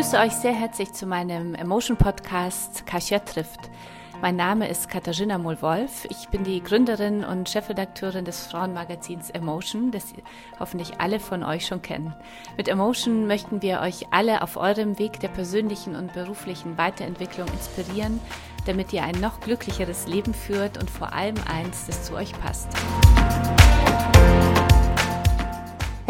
begrüße euch sehr herzlich zu meinem Emotion Podcast Kasia trifft. Mein Name ist Katharina Mohl-Wolf. Ich bin die Gründerin und Chefredakteurin des Frauenmagazins Emotion, das hoffentlich alle von euch schon kennen. Mit Emotion möchten wir euch alle auf eurem Weg der persönlichen und beruflichen Weiterentwicklung inspirieren, damit ihr ein noch glücklicheres Leben führt und vor allem eins, das zu euch passt.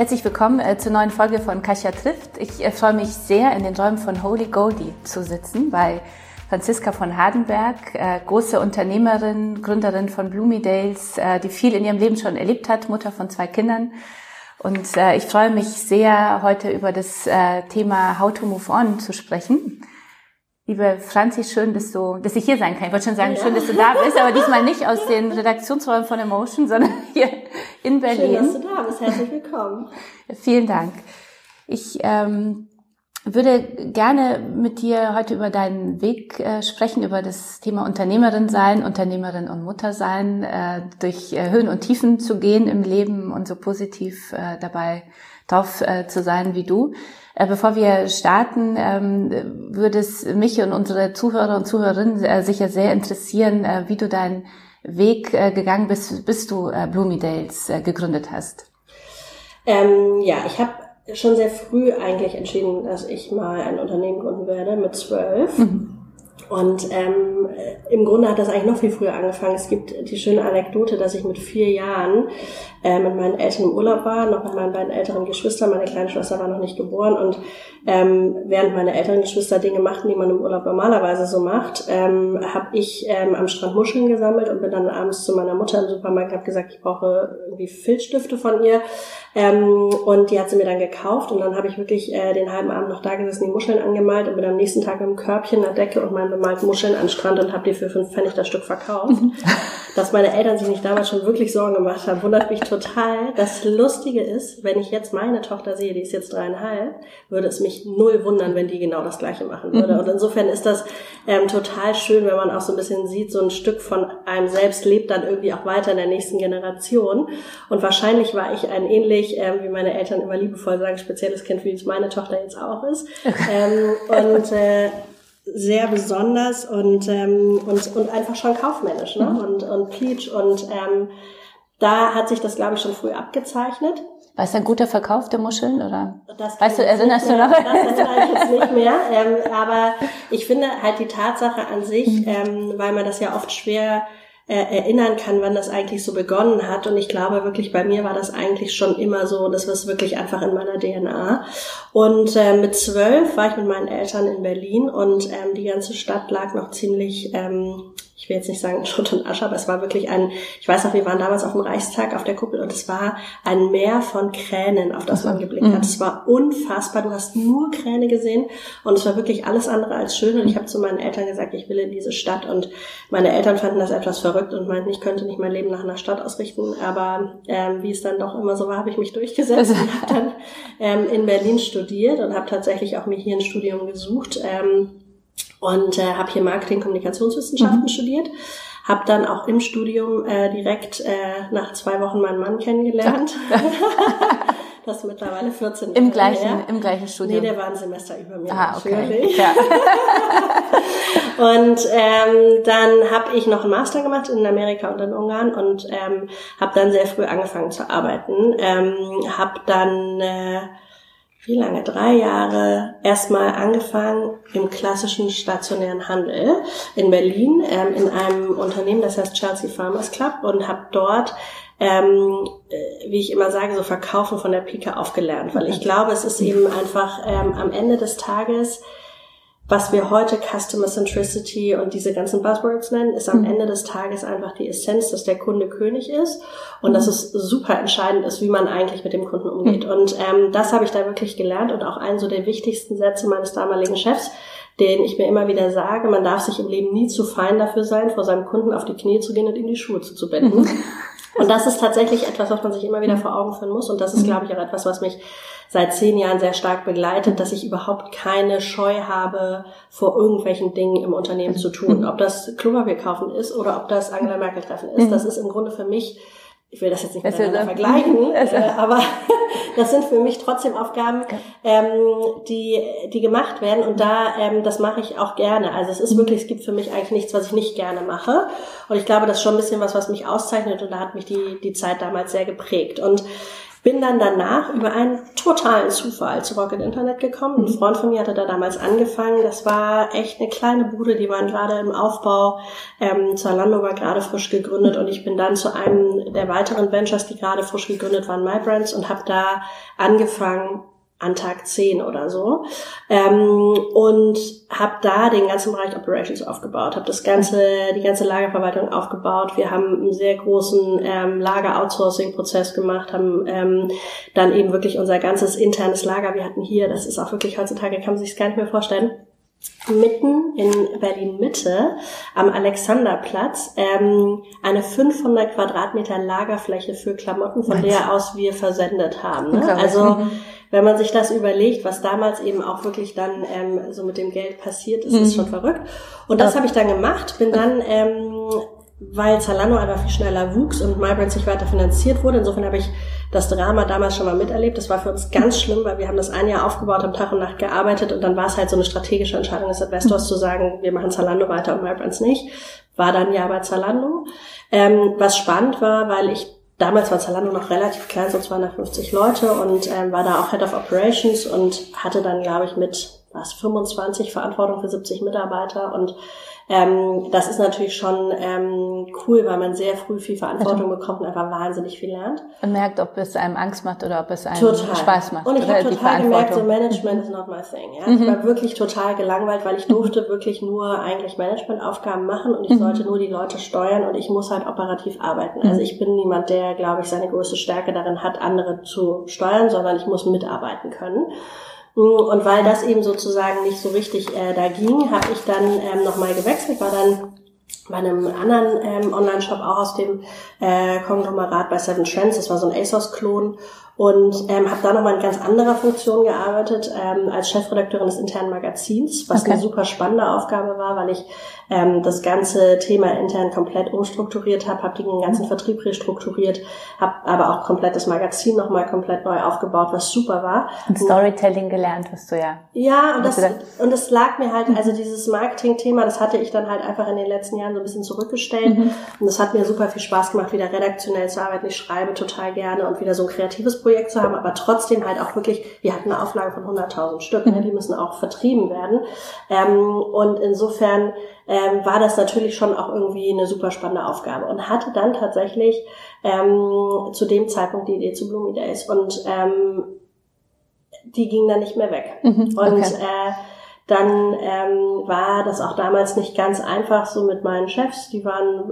Herzlich willkommen äh, zur neuen Folge von Kasia trifft. Ich äh, freue mich sehr, in den Räumen von Holy Goldie zu sitzen, bei Franziska von Hardenberg, äh, große Unternehmerin, Gründerin von Bloomydales, äh, die viel in ihrem Leben schon erlebt hat, Mutter von zwei Kindern. Und ich freue mich sehr, heute über das Thema How to Move On zu sprechen. Liebe Franzi, schön, dass du, dass ich hier sein kann. Ich wollte schon sagen, ja. schön, dass du da bist, aber diesmal nicht aus den Redaktionsräumen von Emotion, sondern hier in Berlin. Schön, dass du da bist. Herzlich willkommen. Vielen Dank. Ich ähm, würde gerne mit dir heute über deinen Weg äh, sprechen, über das Thema Unternehmerin sein, Unternehmerin und Mutter sein, äh, durch äh, Höhen und Tiefen zu gehen im Leben und so positiv äh, dabei drauf äh, zu sein wie du. Äh, bevor wir starten, ähm, würde es mich und unsere Zuhörer und Zuhörerinnen äh, sicher sehr interessieren, äh, wie du deinen Weg gegangen bist, bis du Bloomydales gegründet hast. Ähm, ja, ich habe schon sehr früh eigentlich entschieden, dass ich mal ein Unternehmen gründen werde mit zwölf. Mhm. Und ähm, im Grunde hat das eigentlich noch viel früher angefangen. Es gibt die schöne Anekdote, dass ich mit vier Jahren äh, mit meinen Eltern im Urlaub war, noch mit meinen beiden älteren Geschwistern. Meine kleine Schwester war noch nicht geboren. Und ähm, während meine älteren Geschwister Dinge machten, die man im Urlaub normalerweise so macht, ähm, habe ich ähm, am Strand Muscheln gesammelt und bin dann abends zu meiner Mutter im Supermarkt habe gesagt, ich brauche irgendwie Filzstifte von ihr. Ähm, und die hat sie mir dann gekauft und dann habe ich wirklich äh, den halben Abend noch da gesessen, die Muscheln angemalt und bin am nächsten Tag mit einem Körbchen, einer Decke und meinen bemalten Muscheln den Strand und habe die für fünf Pfennig das Stück verkauft. Dass meine Eltern sich nicht damals schon wirklich Sorgen gemacht haben, wundert mich total. Das Lustige ist, wenn ich jetzt meine Tochter sehe, die ist jetzt dreieinhalb, würde es mich null wundern, wenn die genau das Gleiche machen würde. Und insofern ist das ähm, total schön, wenn man auch so ein bisschen sieht, so ein Stück von einem selbst lebt dann irgendwie auch weiter in der nächsten Generation. Und wahrscheinlich war ich ein ähnlich ähnlich, ähm, wie meine Eltern immer liebevoll sagen, spezielles Kind, wie es meine Tochter jetzt auch ist. ähm, und äh, sehr besonders und, ähm, und, und einfach schon kaufmännisch ne? Mhm. und, und Peach. Und ähm, da hat sich das, glaube ich, schon früh abgezeichnet. War es ein guter Verkauf der Muscheln oder? Das weißt du, erinnerst du noch? Das erinnere ich jetzt nicht mehr. Ähm, aber ich finde halt die Tatsache an sich, mhm. ähm, weil man das ja oft schwer äh, erinnern kann, wann das eigentlich so begonnen hat. Und ich glaube wirklich, bei mir war das eigentlich schon immer so, das war wirklich einfach in meiner DNA. Und äh, mit zwölf war ich mit meinen Eltern in Berlin und ähm, die ganze Stadt lag noch ziemlich ähm, ich will jetzt nicht sagen Schutt und Asche, aber es war wirklich ein, ich weiß noch, wir waren damals auf dem Reichstag auf der Kuppel und es war ein Meer von Kränen, auf das man geblickt hat. Mhm. Es war unfassbar. Du hast nur Kräne gesehen und es war wirklich alles andere als schön. Und ich habe zu meinen Eltern gesagt, ich will in diese Stadt. Und meine Eltern fanden das etwas verrückt und meinten, ich könnte nicht mein Leben nach einer Stadt ausrichten. Aber ähm, wie es dann doch immer so war, habe ich mich durchgesetzt und habe dann ähm, in Berlin studiert und habe tatsächlich auch mir hier ein Studium gesucht. Ähm, und äh, habe hier Marketing Kommunikationswissenschaften mhm. studiert. Habe dann auch im Studium äh, direkt äh, nach zwei Wochen meinen Mann kennengelernt. das ist mittlerweile 14 Jahre Im gleichen, her. im gleichen Studium? Nee, der war ein Semester über mir ah, okay. natürlich. Ja. und ähm, dann habe ich noch einen Master gemacht in Amerika und in Ungarn und ähm, habe dann sehr früh angefangen zu arbeiten. Ähm, habe dann... Äh, wie lange? Drei Jahre erstmal angefangen im klassischen stationären Handel in Berlin ähm, in einem Unternehmen, das heißt Chelsea Farmers Club und habe dort ähm, äh, wie ich immer sage, so Verkaufen von der Pike aufgelernt, weil ich glaube, es ist eben einfach ähm, am Ende des Tages was wir heute Customer Centricity und diese ganzen Buzzwords nennen, ist am mhm. Ende des Tages einfach die Essenz, dass der Kunde König ist und mhm. dass es super entscheidend ist, wie man eigentlich mit dem Kunden umgeht. Mhm. Und ähm, das habe ich da wirklich gelernt und auch einen so der wichtigsten Sätze meines damaligen Chefs, den ich mir immer wieder sage, man darf sich im Leben nie zu fein dafür sein, vor seinem Kunden auf die Knie zu gehen und ihm die Schuhe zuzubinden. Und das ist tatsächlich etwas, was man sich immer wieder vor Augen führen muss. Und das ist, glaube ich, auch etwas, was mich seit zehn Jahren sehr stark begleitet, dass ich überhaupt keine Scheu habe, vor irgendwelchen Dingen im Unternehmen zu tun. Ob das Klopapier kaufen ist oder ob das Angela Merkel treffen ist. Das ist im Grunde für mich ich will das jetzt nicht miteinander vergleichen, äh, aber das sind für mich trotzdem Aufgaben, ähm, die, die gemacht werden und da, ähm, das mache ich auch gerne. Also es ist mhm. wirklich, es gibt für mich eigentlich nichts, was ich nicht gerne mache und ich glaube, das ist schon ein bisschen was, was mich auszeichnet und da hat mich die, die Zeit damals sehr geprägt und bin dann danach über einen totalen Zufall zu Rocket Internet gekommen. Ein mhm. Freund von mir hatte da damals angefangen. Das war echt eine kleine Bude, die waren gerade im Aufbau. Ähm, Zalando war gerade frisch gegründet und ich bin dann zu einem der weiteren Ventures, die gerade frisch gegründet waren, MyBrands, und habe da angefangen, an Tag 10 oder so ähm, und habe da den ganzen Bereich Operations aufgebaut, habe das ganze die ganze Lagerverwaltung aufgebaut. Wir haben einen sehr großen ähm, Lager-Outsourcing-Prozess gemacht, haben ähm, dann eben wirklich unser ganzes internes Lager. Wir hatten hier, das ist auch wirklich heutzutage kann man sich gar nicht mehr vorstellen mitten in Berlin Mitte am Alexanderplatz ähm, eine 500 Quadratmeter Lagerfläche für Klamotten, von der aus wir versendet haben. Ne? Also mhm. wenn man sich das überlegt, was damals eben auch wirklich dann ähm, so mit dem Geld passiert ist, mhm. ist schon verrückt. Und das habe ich dann gemacht, bin dann ähm, weil Zalando einfach viel schneller wuchs und MyBrand sich weiter finanziert wurde. Insofern habe ich das Drama damals schon mal miterlebt. Das war für uns ganz schlimm, weil wir haben das ein Jahr aufgebaut, haben Tag und Nacht gearbeitet und dann war es halt so eine strategische Entscheidung des Investors zu sagen, wir machen Zalando weiter und MyBrands nicht. War dann ja bei Zalando. Ähm, was spannend war, weil ich damals war Zalando noch relativ klein, so 250 Leute und ähm, war da auch Head of Operations und hatte dann, glaube ich, mit was 25 Verantwortung für 70 Mitarbeiter und ähm, das ist natürlich schon ähm, cool, weil man sehr früh viel Verantwortung also, bekommt und einfach wahnsinnig viel lernt. Und merkt, ob es einem Angst macht oder ob es einem total. Spaß macht. Und ich habe total gemerkt, so Management is not my thing. Ja? Mhm. Ich war wirklich total gelangweilt, weil ich durfte wirklich nur eigentlich Managementaufgaben machen und ich mhm. sollte nur die Leute steuern und ich muss halt operativ arbeiten. Also mhm. ich bin niemand, der, glaube ich, seine größte Stärke darin hat, andere zu steuern, sondern ich muss mitarbeiten können. Und weil das eben sozusagen nicht so richtig äh, da ging, habe ich dann ähm, nochmal gewechselt, war dann bei einem anderen ähm, Online-Shop auch aus dem äh, Konglomerat bei Seven Trends, das war so ein ASOS-Klon und ähm, habe da nochmal in ganz anderer Funktion gearbeitet, ähm, als Chefredakteurin des internen Magazins, was okay. eine super spannende Aufgabe war, weil ich ähm, das ganze Thema intern komplett umstrukturiert habe, habe den ganzen Vertrieb restrukturiert, habe aber auch komplett das Magazin nochmal komplett neu aufgebaut, was super war. Und Storytelling gelernt hast du ja. Ja, und das, und das lag mir halt, also dieses Marketing-Thema, das hatte ich dann halt einfach in den letzten Jahren so ein bisschen zurückgestellt mhm. und das hat mir super viel Spaß gemacht, wieder redaktionell zu arbeiten. Ich schreibe total gerne und wieder so ein kreatives Projekt zu haben, aber trotzdem halt auch wirklich, wir hatten eine Auflage von 100.000 Stück, ne, die müssen auch vertrieben werden. Ähm, und insofern ähm, war das natürlich schon auch irgendwie eine super spannende Aufgabe und hatte dann tatsächlich ähm, zu dem Zeitpunkt die Idee zu Bloomy Days und ähm, die ging dann nicht mehr weg. Mhm, okay. Und äh, dann ähm, war das auch damals nicht ganz einfach so mit meinen Chefs. Die waren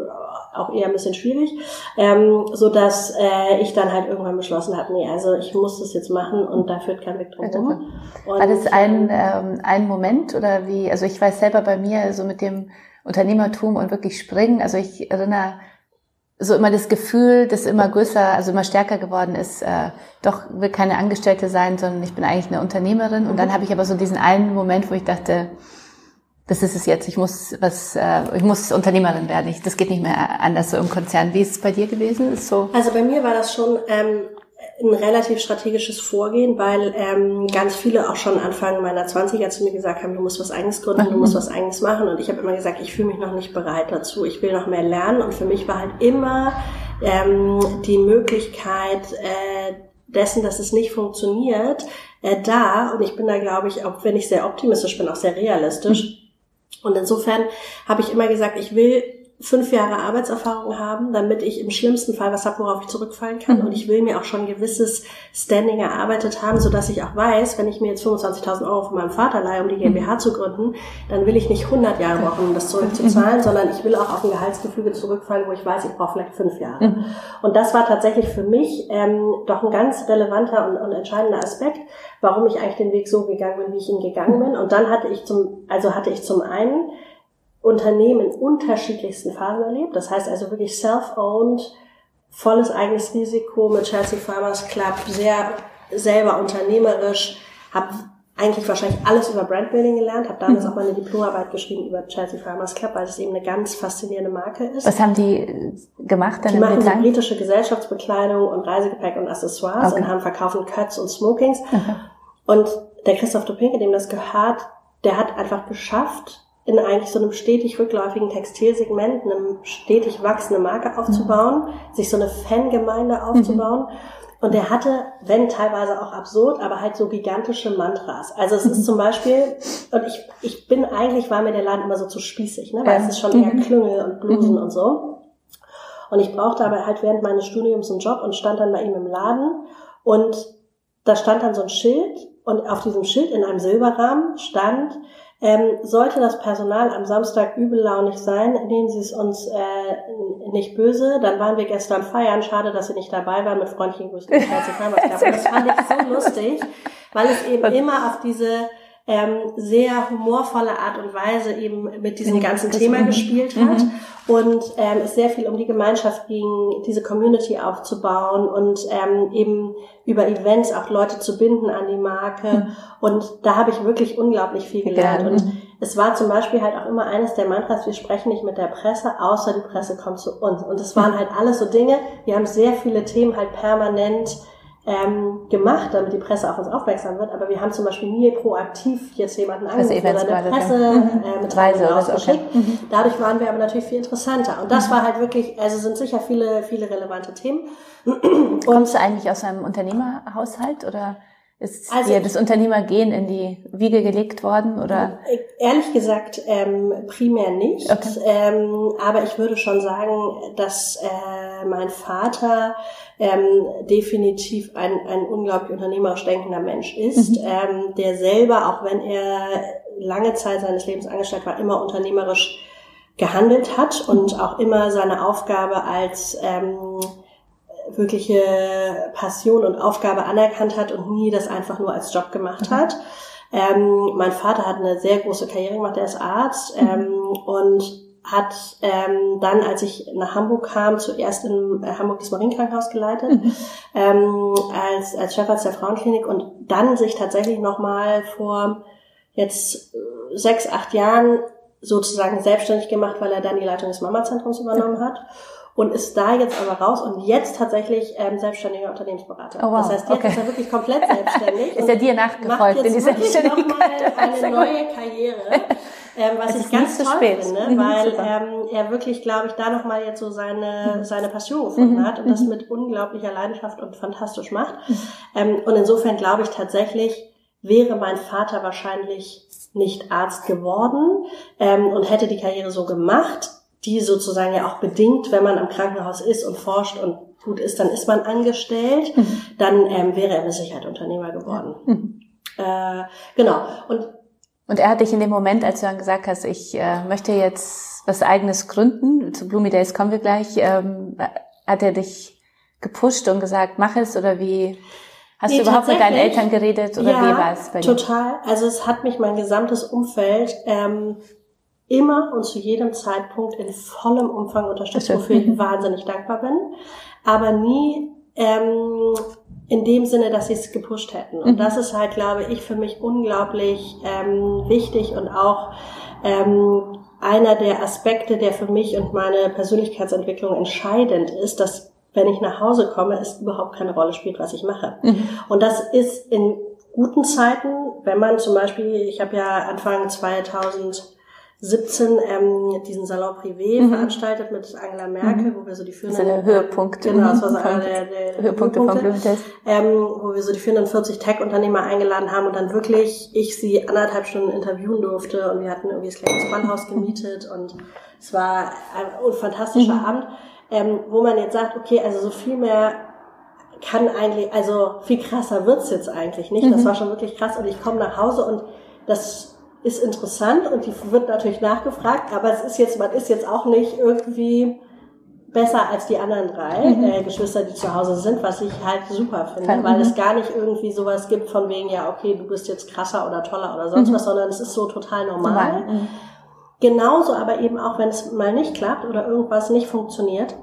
auch eher ein bisschen schwierig, ähm, so dass äh, ich dann halt irgendwann beschlossen habe, nee, also ich muss das jetzt machen und da führt kein Weg drum rum. War das ein ähm, ein Moment oder wie? Also ich weiß selber bei mir so mit dem Unternehmertum und wirklich springen. Also ich erinnere so immer das Gefühl, das immer größer, also immer stärker geworden ist, äh, doch will keine Angestellte sein, sondern ich bin eigentlich eine Unternehmerin. Und dann mhm. habe ich aber so diesen einen Moment, wo ich dachte, das ist es jetzt, ich muss was, äh, ich muss Unternehmerin werden. Ich, das geht nicht mehr anders so im Konzern. Wie ist es bei dir gewesen? Ist so also bei mir war das schon ähm, ein relativ strategisches Vorgehen, weil ähm, ganz viele auch schon Anfang meiner 20er zu mir gesagt haben, du musst was eigenes gründen, du musst was eigenes machen. Und ich habe immer gesagt, ich fühle mich noch nicht bereit dazu. Ich will noch mehr lernen. Und für mich war halt immer ähm, die Möglichkeit äh, dessen, dass es nicht funktioniert, äh, da. Und ich bin da, glaube ich, auch wenn ich sehr optimistisch bin, auch sehr realistisch. Und insofern habe ich immer gesagt, ich will fünf Jahre Arbeitserfahrung haben, damit ich im schlimmsten Fall was habe, worauf ich zurückfallen kann. Mhm. Und ich will mir auch schon ein gewisses Standing erarbeitet haben, so dass ich auch weiß, wenn ich mir jetzt 25.000 Euro von meinem Vater leihe, um die GmbH mhm. zu gründen, dann will ich nicht 100 Jahre brauchen, um das zurückzuzahlen, mhm. sondern ich will auch auf ein Gehaltsgefüge zurückfallen, wo ich weiß, ich brauche vielleicht fünf Jahre. Mhm. Und das war tatsächlich für mich ähm, doch ein ganz relevanter und, und entscheidender Aspekt, warum ich eigentlich den Weg so gegangen bin, wie ich ihn gegangen bin. Und dann hatte ich zum, also hatte ich zum einen Unternehmen in unterschiedlichsten Phasen erlebt. Das heißt also wirklich self-owned, volles eigenes Risiko mit Chelsea Farmers Club, sehr selber unternehmerisch, habe eigentlich wahrscheinlich alles über Brandbuilding gelernt, habe damals mhm. auch meine Diplomarbeit geschrieben über Chelsea Farmers Club, weil es eben eine ganz faszinierende Marke ist. Was haben die äh, gemacht? Dann die machen so britische Gesellschaftsbekleidung und Reisegepäck und Accessoires okay. und haben verkaufen Cuts und Smokings. Okay. Und der Christoph Dopinke, dem das gehört, der hat einfach geschafft, in eigentlich so einem stetig rückläufigen Textilsegment, einem stetig wachsende Marke aufzubauen, mhm. sich so eine Fangemeinde aufzubauen. Mhm und der hatte, wenn teilweise auch absurd, aber halt so gigantische Mantras. Also es ist zum Beispiel, und ich, ich bin eigentlich, war mir der Laden immer so zu spießig, ne? weil es ist schon eher mhm. Klüngel und Blusen mhm. und so. Und ich brauchte aber halt während meines Studiums einen Job und stand dann bei ihm im Laden und da stand dann so ein Schild und auf diesem Schild in einem Silberrahmen stand, ähm, sollte das Personal am Samstag übellaunig sein, nehmen Sie es uns äh, nicht böse. Dann waren wir gestern feiern. Schade, dass Sie nicht dabei waren. Mit freundlichen Grüßen. das fand ich so lustig, weil es eben immer auf diese ähm, sehr humorvolle Art und Weise eben mit diesem ganzen Thema gespielt hat mhm. und ähm, es sehr viel um die Gemeinschaft ging, diese Community aufzubauen und ähm, eben über Events auch Leute zu binden an die Marke mhm. und da habe ich wirklich unglaublich viel gelernt ja. und mhm. es war zum Beispiel halt auch immer eines der Mantras, wir sprechen nicht mit der Presse, außer die Presse kommt zu uns und es waren halt alles so Dinge, wir haben sehr viele Themen halt permanent ähm, gemacht, damit die Presse auf uns aufmerksam wird. Aber wir haben zum Beispiel nie proaktiv jetzt jemanden angerufen oder eine Presse mhm. äh, mit Reise rausgeschickt. Okay. Mhm. Dadurch waren wir aber natürlich viel interessanter. Und das mhm. war halt wirklich, also sind sicher viele, viele relevante Themen. Kommst du eigentlich aus einem Unternehmerhaushalt oder? Ist also, dir das Unternehmergehen in die Wiege gelegt worden oder? Ehrlich gesagt ähm, primär nicht. Okay. Ähm, aber ich würde schon sagen, dass äh, mein Vater ähm, definitiv ein, ein unglaublich unternehmerisch denkender Mensch ist, mhm. ähm, der selber, auch wenn er lange Zeit seines Lebens angestellt war, immer unternehmerisch gehandelt hat und auch immer seine Aufgabe als ähm, wirkliche Passion und Aufgabe anerkannt hat und nie das einfach nur als Job gemacht mhm. hat. Ähm, mein Vater hat eine sehr große Karriere gemacht, er ist Arzt mhm. ähm, und hat ähm, dann, als ich nach Hamburg kam, zuerst in äh, Hamburg das Marienkrankenhaus geleitet, mhm. ähm, als, als Chefarzt der Frauenklinik und dann sich tatsächlich nochmal vor jetzt äh, sechs, acht Jahren sozusagen selbstständig gemacht, weil er dann die Leitung des Mama-Zentrums übernommen hat und ist da jetzt aber raus und jetzt tatsächlich ähm, selbstständiger Unternehmensberater. Oh, wow. Das heißt, jetzt okay. ist er wirklich komplett selbstständig. ist er dir nachgefolgt in die Selbstständigkeit? eine neue Karriere. Ähm, was ich ganz toll spät. finde, mhm, weil ähm, er wirklich, glaube ich, da nochmal jetzt so seine, mhm. seine Passion gefunden mhm. hat und das mit unglaublicher Leidenschaft und fantastisch macht. Ähm, und insofern glaube ich tatsächlich, wäre mein Vater wahrscheinlich nicht Arzt geworden ähm, und hätte die Karriere so gemacht, die sozusagen ja auch bedingt, wenn man am Krankenhaus ist und forscht und gut ist, dann ist man angestellt, mhm. dann ähm, wäre er mit Sicherheit Unternehmer geworden. Mhm. Äh, genau. Und, und er hat dich in dem Moment, als du dann gesagt hast, ich äh, möchte jetzt was eigenes gründen, zu Bloomy Days kommen wir gleich, ähm, hat er dich gepusht und gesagt, mach es oder wie? Hast nee, du überhaupt mit deinen Eltern geredet oder ja, wie war es bei dir? Total. Also es hat mich mein gesamtes Umfeld ähm, immer und zu jedem Zeitpunkt in vollem Umfang unterstützt, wofür ich wahnsinnig dankbar bin, aber nie ähm, in dem Sinne, dass sie es gepusht hätten. Und mhm. das ist halt, glaube ich, für mich unglaublich ähm, wichtig und auch ähm, einer der Aspekte, der für mich und meine Persönlichkeitsentwicklung entscheidend ist, dass wenn ich nach Hause komme, es überhaupt keine Rolle spielt, was ich mache. Mhm. Und das ist in guten Zeiten, wenn man zum Beispiel, ich habe ja Anfang 2000 17 ähm, diesen Salon Privé mhm. veranstaltet mit Angela Merkel, mhm. wo wir so die führenden das Höhepunkte, genau, das war so einer der, der Höhepunkte, Höhepunkte von ähm, wo wir so die führenden 40 Tech-Unternehmer eingeladen haben und dann wirklich ich sie anderthalb Stunden interviewen durfte und wir hatten irgendwie das kleine Spannhaus gemietet und es war ein fantastischer mhm. Abend, ähm, wo man jetzt sagt, okay, also so viel mehr kann eigentlich, also viel krasser wird's jetzt eigentlich nicht. Das mhm. war schon wirklich krass und ich komme nach Hause und das ist interessant und die wird natürlich nachgefragt, aber es ist jetzt, man ist jetzt auch nicht irgendwie besser als die anderen drei mhm. äh, Geschwister, die zu Hause sind, was ich halt super finde, mhm. weil es gar nicht irgendwie sowas gibt von wegen, ja, okay, du bist jetzt krasser oder toller oder sonst mhm. was, sondern es ist so total normal. Genauso aber eben auch, wenn es mal nicht klappt oder irgendwas nicht funktioniert,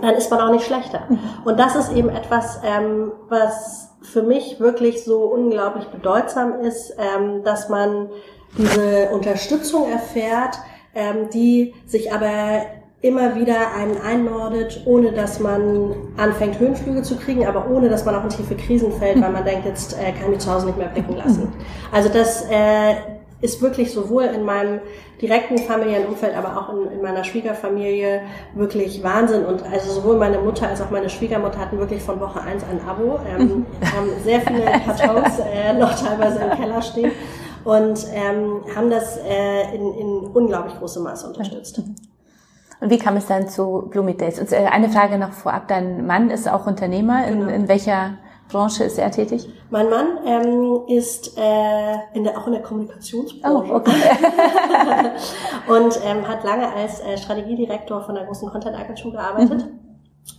dann ist man auch nicht schlechter. Mhm. Und das ist eben etwas, ähm, was für mich wirklich so unglaublich bedeutsam ist, ähm, dass man diese Unterstützung erfährt, ähm, die sich aber immer wieder einen einnordet, ohne dass man anfängt, Höhenflüge zu kriegen, aber ohne dass man auch in tiefe Krisen fällt, weil man denkt, jetzt äh, kann ich zu Hause nicht mehr blicken lassen. Also das äh, ist wirklich sowohl in meinem direkten familiären Umfeld, aber auch in, in, meiner Schwiegerfamilie wirklich Wahnsinn. Und also sowohl meine Mutter als auch meine Schwiegermutter hatten wirklich von Woche eins ein Abo, ähm, haben sehr viele Kartons äh, noch teilweise im Keller stehen und ähm, haben das äh, in, in unglaublich großem Maße unterstützt. Und wie kam es dann zu Bloomy Days? Und äh, eine Frage noch vorab, dein Mann ist auch Unternehmer. In, genau. in welcher Branche ist er tätig? Mein Mann ähm, ist äh, in der, auch in der Kommunikationsbranche. Oh, okay. und ähm, hat lange als äh, Strategiedirektor von einer großen Content-Agentur gearbeitet. Mhm.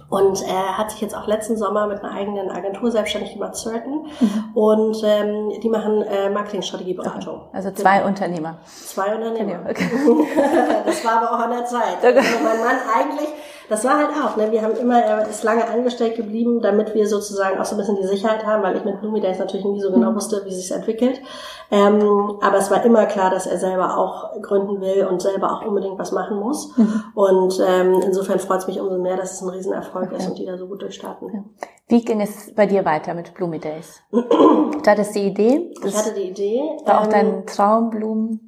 Und er hat sich jetzt auch letzten Sommer mit einer eigenen Agentur selbstständig gemacht, Certain. Mhm. Und ähm, die machen äh, Marketingstrategieberatung. Also zwei genau. Unternehmer. Zwei Unternehmer. Okay. das war aber auch an der Zeit. Also mein Mann eigentlich das war halt auch, ne? Wir haben immer, er ist lange angestellt geblieben, damit wir sozusagen auch so ein bisschen die Sicherheit haben, weil ich mit Blumi Days natürlich nie so genau mhm. wusste, wie sich entwickelt. Ähm, aber es war immer klar, dass er selber auch gründen will und selber auch unbedingt was machen muss. Mhm. Und ähm, insofern freut es mich umso mehr, dass es ein Riesenerfolg okay. ist und die da so gut durchstarten. Ja. Wie ging es bei dir weiter mit Blumi Days? du hattest die Idee? ich hatte die Idee. War auch ähm, dein Traumblumen?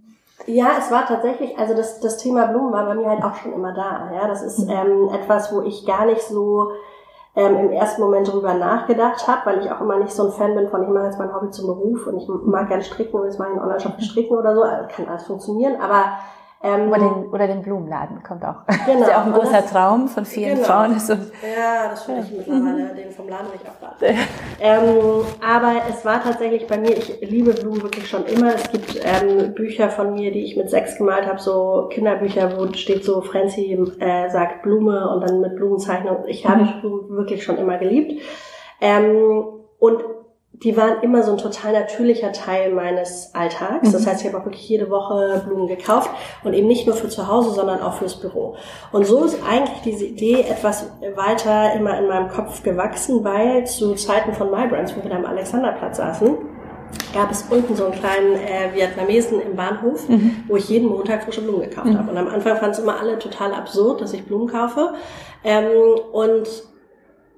Ja, es war tatsächlich, also das, das Thema Blumen war bei mir halt auch schon immer da. Ja, das ist mhm. ähm, etwas, wo ich gar nicht so ähm, im ersten Moment darüber nachgedacht habe, weil ich auch immer nicht so ein Fan bin von, ich mache jetzt mein Hobby zum Beruf und ich mag gerne stricken und jetzt mache ich einen Online-Shop stricken oder so. Also kann alles funktionieren, aber ähm, oder, den, oder den Blumenladen kommt auch. Genau. ist ja auch ein großer das, Traum von vielen genau. Frauen. Ist so, ja, das finde ich mittlerweile, mhm. den vom Laden auch gerade. ähm, aber es war tatsächlich bei mir, ich liebe Blumen wirklich schon immer. Es gibt ähm, Bücher von mir, die ich mit sechs gemalt habe, so Kinderbücher, wo steht so Franzi äh, sagt Blume und dann mit Blumenzeichnung. Ich habe mhm. Blumen wirklich schon immer geliebt. Ähm, und die waren immer so ein total natürlicher Teil meines Alltags. Das mhm. heißt, ich habe auch wirklich jede Woche Blumen gekauft und eben nicht nur für zu Hause, sondern auch fürs Büro. Und so ist eigentlich diese Idee etwas weiter immer in meinem Kopf gewachsen, weil zu Zeiten von MyBrands, wo wir da am Alexanderplatz saßen, gab es unten so einen kleinen äh, Vietnamesen im Bahnhof, mhm. wo ich jeden Montag frische Blumen gekauft mhm. habe. Und am Anfang fanden es immer alle total absurd, dass ich Blumen kaufe. Ähm, und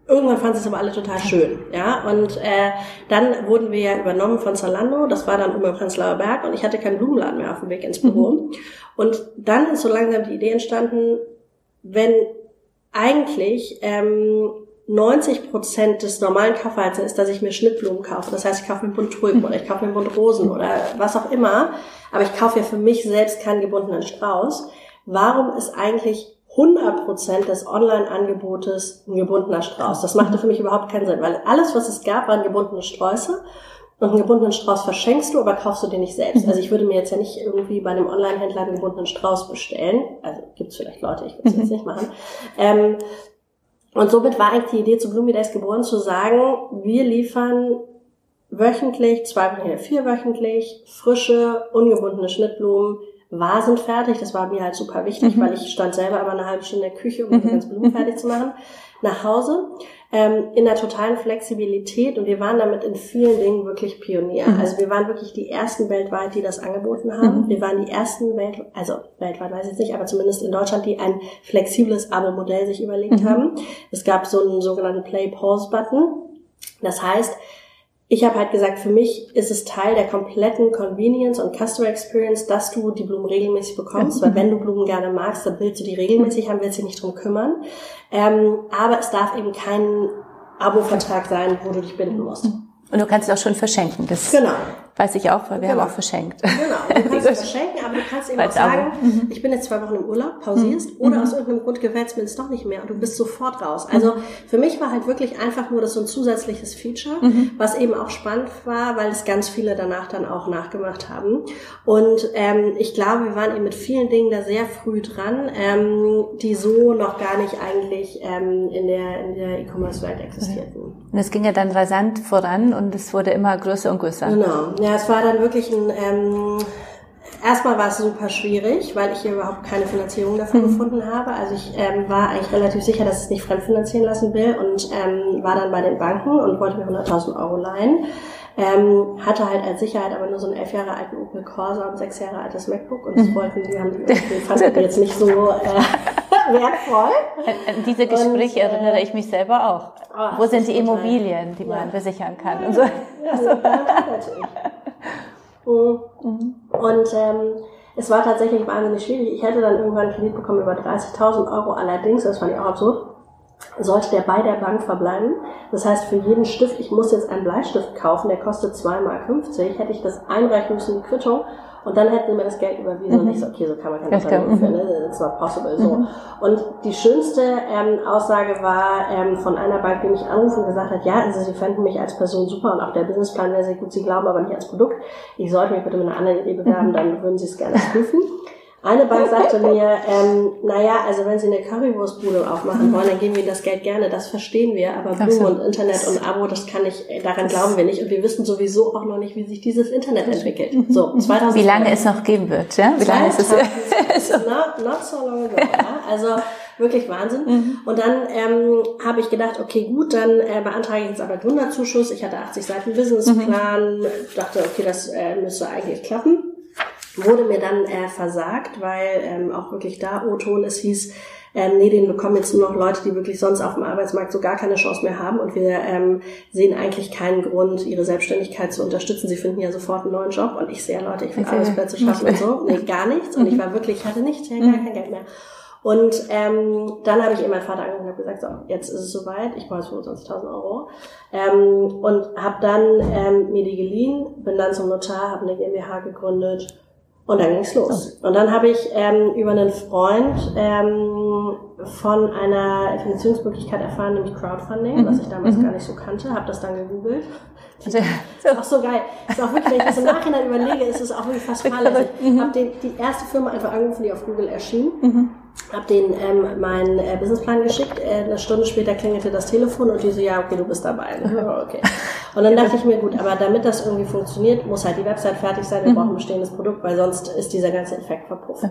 Irgendwann fanden sie es aber alle total schön, ja. Und äh, dann wurden wir ja übernommen von Zalando. Das war dann um Prenzlauer Berg und ich hatte keinen Blumenladen mehr auf dem Weg ins Büro. Mhm. Und dann ist so langsam die Idee entstanden, wenn eigentlich ähm, 90 Prozent des normalen Kaufverhaltens ist, dass ich mir Schnittblumen kaufe. Das heißt, ich kaufe mir einen Bund Tulpen oder ich kaufe mir einen Bund Rosen oder was auch immer. Aber ich kaufe ja für mich selbst keinen gebundenen Strauß. Warum ist eigentlich 100% des Online-Angebotes ein gebundener Strauß. Das machte für mich überhaupt keinen Sinn, weil alles, was es gab, waren gebundene Sträuße. Und einen gebundenen Strauß verschenkst du, aber kaufst du den nicht selbst. Also ich würde mir jetzt ja nicht irgendwie bei einem Online-Händler einen gebundenen Strauß bestellen. Also gibt's vielleicht Leute, ich würde es jetzt nicht machen. Ähm, und somit war eigentlich die Idee zu Bloomy Days geboren, zu sagen, wir liefern wöchentlich, zweiwöchentlich, vierwöchentlich frische, ungebundene Schnittblumen Vasen fertig. Das war mir halt super wichtig, mhm. weil ich stand selber aber eine halbe Stunde in der Küche, um mhm. die ganzen Blumen fertig zu machen. Nach Hause ähm, in der totalen Flexibilität und wir waren damit in vielen Dingen wirklich Pionier. Mhm. Also wir waren wirklich die ersten weltweit, die das angeboten haben. Mhm. Wir waren die ersten Welt, also weltweit weiß ich nicht, aber zumindest in Deutschland, die ein flexibles Abo-Modell sich überlegt mhm. haben. Es gab so einen sogenannten Play-Pause-Button. Das heißt, ich habe halt gesagt, für mich ist es Teil der kompletten Convenience und Customer Experience, dass du die Blumen regelmäßig bekommst, mhm. weil wenn du Blumen gerne magst, dann willst du die regelmäßig haben, willst du dich nicht drum kümmern. Ähm, aber es darf eben kein Abo-Vertrag sein, wo du dich binden musst. Und du kannst es auch schon verschenken. Das genau. Weiß ich auch, weil wir genau. haben auch verschenkt. Genau, du kannst es verschenken, aber du kannst eben auch sagen, mhm. ich bin jetzt zwei Wochen im Urlaub, pausierst, mhm. oder mhm. aus irgendeinem Grund gefällt es mir jetzt doch nicht mehr und du bist sofort raus. Also mhm. für mich war halt wirklich einfach nur das so ein zusätzliches Feature, mhm. was eben auch spannend war, weil es ganz viele danach dann auch nachgemacht haben. Und ähm, ich glaube, wir waren eben mit vielen Dingen da sehr früh dran, ähm, die so noch gar nicht eigentlich ähm, in der in der E-Commerce-Welt existierten. Und es ging ja dann rasant voran und es wurde immer größer und größer. Genau. Ja, es war dann wirklich ein, ähm, erstmal war es super schwierig, weil ich hier überhaupt keine Finanzierung dafür mhm. gefunden habe. Also ich ähm, war eigentlich relativ sicher, dass ich es nicht fremdfinanzieren lassen will und ähm, war dann bei den Banken und wollte mir 100.000 Euro leihen. Ähm, hatte halt als Sicherheit aber nur so einen elf Jahre alten Opel Corsa und sechs Jahre altes MacBook und das mhm. wollten die, haben die fanden jetzt nicht so äh, wertvoll. An diese Gespräche und, erinnere ich mich selber auch. Oh, Wo sind die Immobilien, die man besichern kann? Ja, und so. ja, so, natürlich. Mhm. Und ähm, es war tatsächlich wahnsinnig schwierig. Ich hätte dann irgendwann einen Kredit bekommen über 30.000 Euro. Allerdings, das fand ich auch absurd, sollte der bei der Bank verbleiben. Das heißt, für jeden Stift, ich muss jetzt einen Bleistift kaufen, der kostet 2,50 Mark, hätte ich das einreichen müssen, die Quittung, und dann hätten sie mir das Geld überwiesen mhm. und ich so, okay, so kann man kein Unternehmen führen, ne? It's not possible, so. Mhm. Und die schönste ähm, Aussage war ähm, von einer Bank, die mich anrufen und gesagt hat, ja, also sie fänden mich als Person super und auch der Businessplan wäre sehr gut, sie glauben aber nicht als Produkt. Ich sollte mich bitte mit einer anderen Idee bewerben, mhm. dann würden sie es gerne prüfen. Eine Bank sagte mir, ähm, naja, also wenn Sie eine Currywurstbude aufmachen wollen, dann geben wir das Geld gerne, das verstehen wir, aber Blumen und Internet und Abo, das kann ich, daran glauben wir nicht und wir wissen sowieso auch noch nicht, wie sich dieses Internet entwickelt. So, 2000 Wie lange es noch geben wird, ja? Wie lange ist es? not, not so long ago, ja? Also wirklich Wahnsinn. Mhm. Und dann ähm, habe ich gedacht, okay, gut, dann äh, beantrage ich jetzt aber Gründerzuschuss. Ich hatte 80 Seiten Businessplan, mhm. dachte, okay, das äh, müsste eigentlich klappen wurde mir dann äh, versagt, weil ähm, auch wirklich da O-Ton es hieß, ähm, nee, den bekommen jetzt nur noch Leute, die wirklich sonst auf dem Arbeitsmarkt so gar keine Chance mehr haben und wir ähm, sehen eigentlich keinen Grund, ihre Selbstständigkeit zu unterstützen. Sie finden ja sofort einen neuen Job und ich sehe Leute, ich will Arbeitsplätze schaffen und so. Nee, gar nichts. Und ich war wirklich, ich hatte nichts, ich hatte gar kein Geld mehr. Und ähm, dann habe ich eben meinen Vater angerufen und habe gesagt, so, jetzt ist es soweit, ich brauche 25.000 Euro. Ähm, und habe dann ähm, mir die geliehen, bin dann zum Notar, habe eine GmbH gegründet und dann ging's los. Und dann habe ich ähm, über einen Freund ähm, von einer Finanzierungsmöglichkeit erfahren, nämlich Crowdfunding, mhm. was ich damals mhm. gar nicht so kannte, habe das dann gegoogelt. Das ist auch so geil. Ist auch wirklich, wenn ich das im Nachhinein überlege, ist es auch wirklich fast fahrlässig. Ich mhm. habe die erste Firma einfach angerufen, die auf Google erschien. Mhm habe den ähm, meinen äh, Businessplan geschickt. Äh, eine Stunde später klingelte das Telefon und die so, ja, okay, du bist dabei. okay. Und dann dachte ich mir, gut, aber damit das irgendwie funktioniert, muss halt die Website fertig sein, wir mhm. brauchen ein bestehendes Produkt, weil sonst ist dieser ganze Effekt verpufft.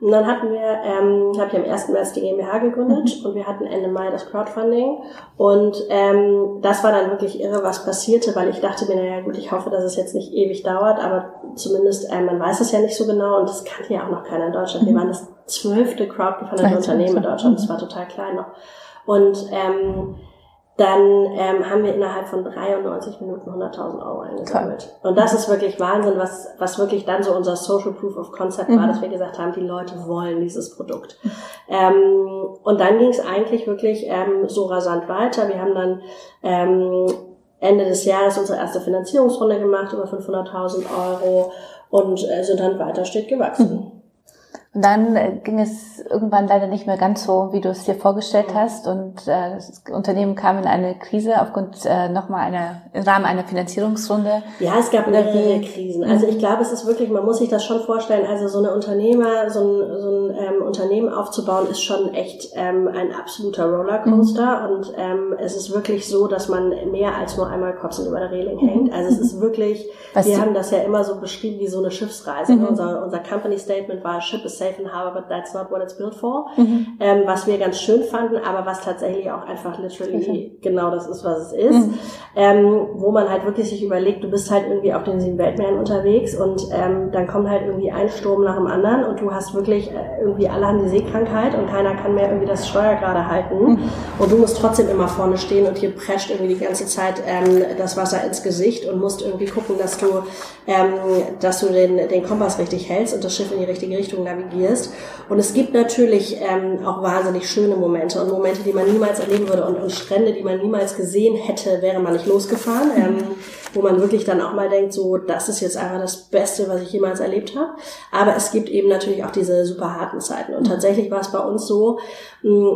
Und dann hatten wir, ähm, habe ich am 1. März die GmbH gegründet mhm. und wir hatten Ende Mai das Crowdfunding. Und ähm, das war dann wirklich irre, was passierte, weil ich dachte mir, naja gut, ich hoffe, dass es jetzt nicht ewig dauert, aber zumindest, äh, man weiß es ja nicht so genau und das kannte ja auch noch keiner in Deutschland. Mhm. Wir waren das zwölfte crowdgefundete Unternehmen in Deutschland, das war total klein noch. Und ähm, dann ähm, haben wir innerhalb von 93 Minuten 100.000 Euro eingesammelt. Cool. Und das ist wirklich Wahnsinn, was, was wirklich dann so unser Social Proof of Concept mhm. war, dass wir gesagt haben, die Leute wollen dieses Produkt. Ähm, und dann ging es eigentlich wirklich ähm, so rasant weiter. Wir haben dann ähm, Ende des Jahres unsere erste Finanzierungsrunde gemacht, über 500.000 Euro und äh, sind dann weiter steht gewachsen. Mhm. Und dann äh, ging es irgendwann leider nicht mehr ganz so, wie du es dir vorgestellt hast. Und äh, das Unternehmen kam in eine Krise aufgrund äh, nochmal einer, im Rahmen einer Finanzierungsrunde. Ja, es gab mehrere Krisen. Also ich glaube, es ist wirklich, man muss sich das schon vorstellen, also so eine Unternehmer, so ein, so ein ähm, Unternehmen aufzubauen, ist schon echt ähm, ein absoluter Rollercoaster. Mhm. Und ähm, es ist wirklich so, dass man mehr als nur einmal kotzend über der Reling hängt. Also es ist wirklich, Was wir haben das ja immer so beschrieben wie so eine Schiffsreise. Mhm. Unser, unser Company Statement war, Ship is safe and harbor, but that's not what it's built for. Mhm. Ähm, was wir ganz schön fanden, aber was tatsächlich auch einfach literally genau das ist, was es ist. Mhm. Ähm, wo man halt wirklich sich überlegt, du bist halt irgendwie auf den sieben Weltmeeren unterwegs und ähm, dann kommt halt irgendwie ein Sturm nach dem anderen und du hast wirklich äh, irgendwie alle haben die Seekrankheit und keiner kann mehr irgendwie das Steuer gerade halten. Mhm. Und du musst trotzdem immer vorne stehen und hier prescht irgendwie die ganze Zeit ähm, das Wasser ins Gesicht und musst irgendwie gucken, dass du, ähm, dass du den, den Kompass richtig hältst und das Schiff in die richtige Richtung navigierst. Und es gibt natürlich ähm, auch wahnsinnig schöne Momente und Momente, die man niemals erleben würde und, und Strände, die man niemals gesehen hätte, wäre man nicht losgefahren. Ähm, wo man wirklich dann auch mal denkt, so, das ist jetzt einfach das Beste, was ich jemals erlebt habe. Aber es gibt eben natürlich auch diese super harten Zeiten. Und tatsächlich war es bei uns so,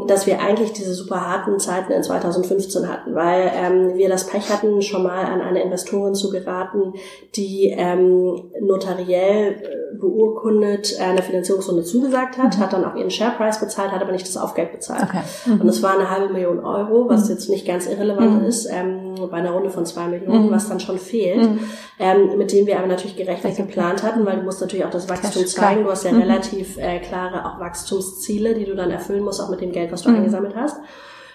dass wir eigentlich diese super harten Zeiten in 2015 hatten, weil ähm, wir das Pech hatten, schon mal an eine Investorin zu geraten, die ähm, notariell äh, beurkundet eine Finanzierungsrunde zugesagt hat, mhm. hat dann auch ihren Share Price bezahlt, hat aber nicht das Aufgeld bezahlt. Okay. Mhm. Und es war eine halbe Million Euro, was mhm. jetzt nicht ganz irrelevant mhm. ist. Ähm, bei einer Runde von zwei Millionen, mhm. was dann schon fehlt, mhm. ähm, mit dem wir aber natürlich gerechnet geplant hatten, weil du musst natürlich auch das Wachstum Cash, zeigen. Du hast ja mhm. relativ äh, klare auch Wachstumsziele, die du dann erfüllen musst, auch mit dem Geld, was du mhm. eingesammelt hast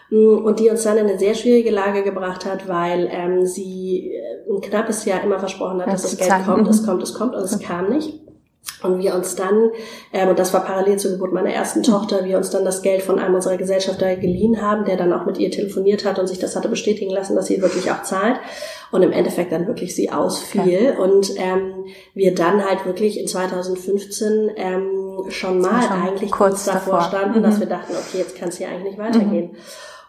mm, und die uns dann in eine sehr schwierige Lage gebracht hat, weil ähm, sie äh, ein knappes Jahr immer versprochen hat, dass das Geld kommt, es kommt, es kommt und es kam nicht. Und wir uns dann, ähm, und das war parallel zur Geburt meiner ersten Tochter, wir uns dann das Geld von einem unserer Gesellschafter geliehen haben, der dann auch mit ihr telefoniert hat und sich das hatte bestätigen lassen, dass sie wirklich auch zahlt. Und im Endeffekt dann wirklich sie ausfiel. Okay. Und ähm, wir dann halt wirklich in 2015 ähm, schon mal schon eigentlich kurz davor standen, mhm. dass wir dachten, okay, jetzt kann es hier eigentlich nicht weitergehen. Mhm.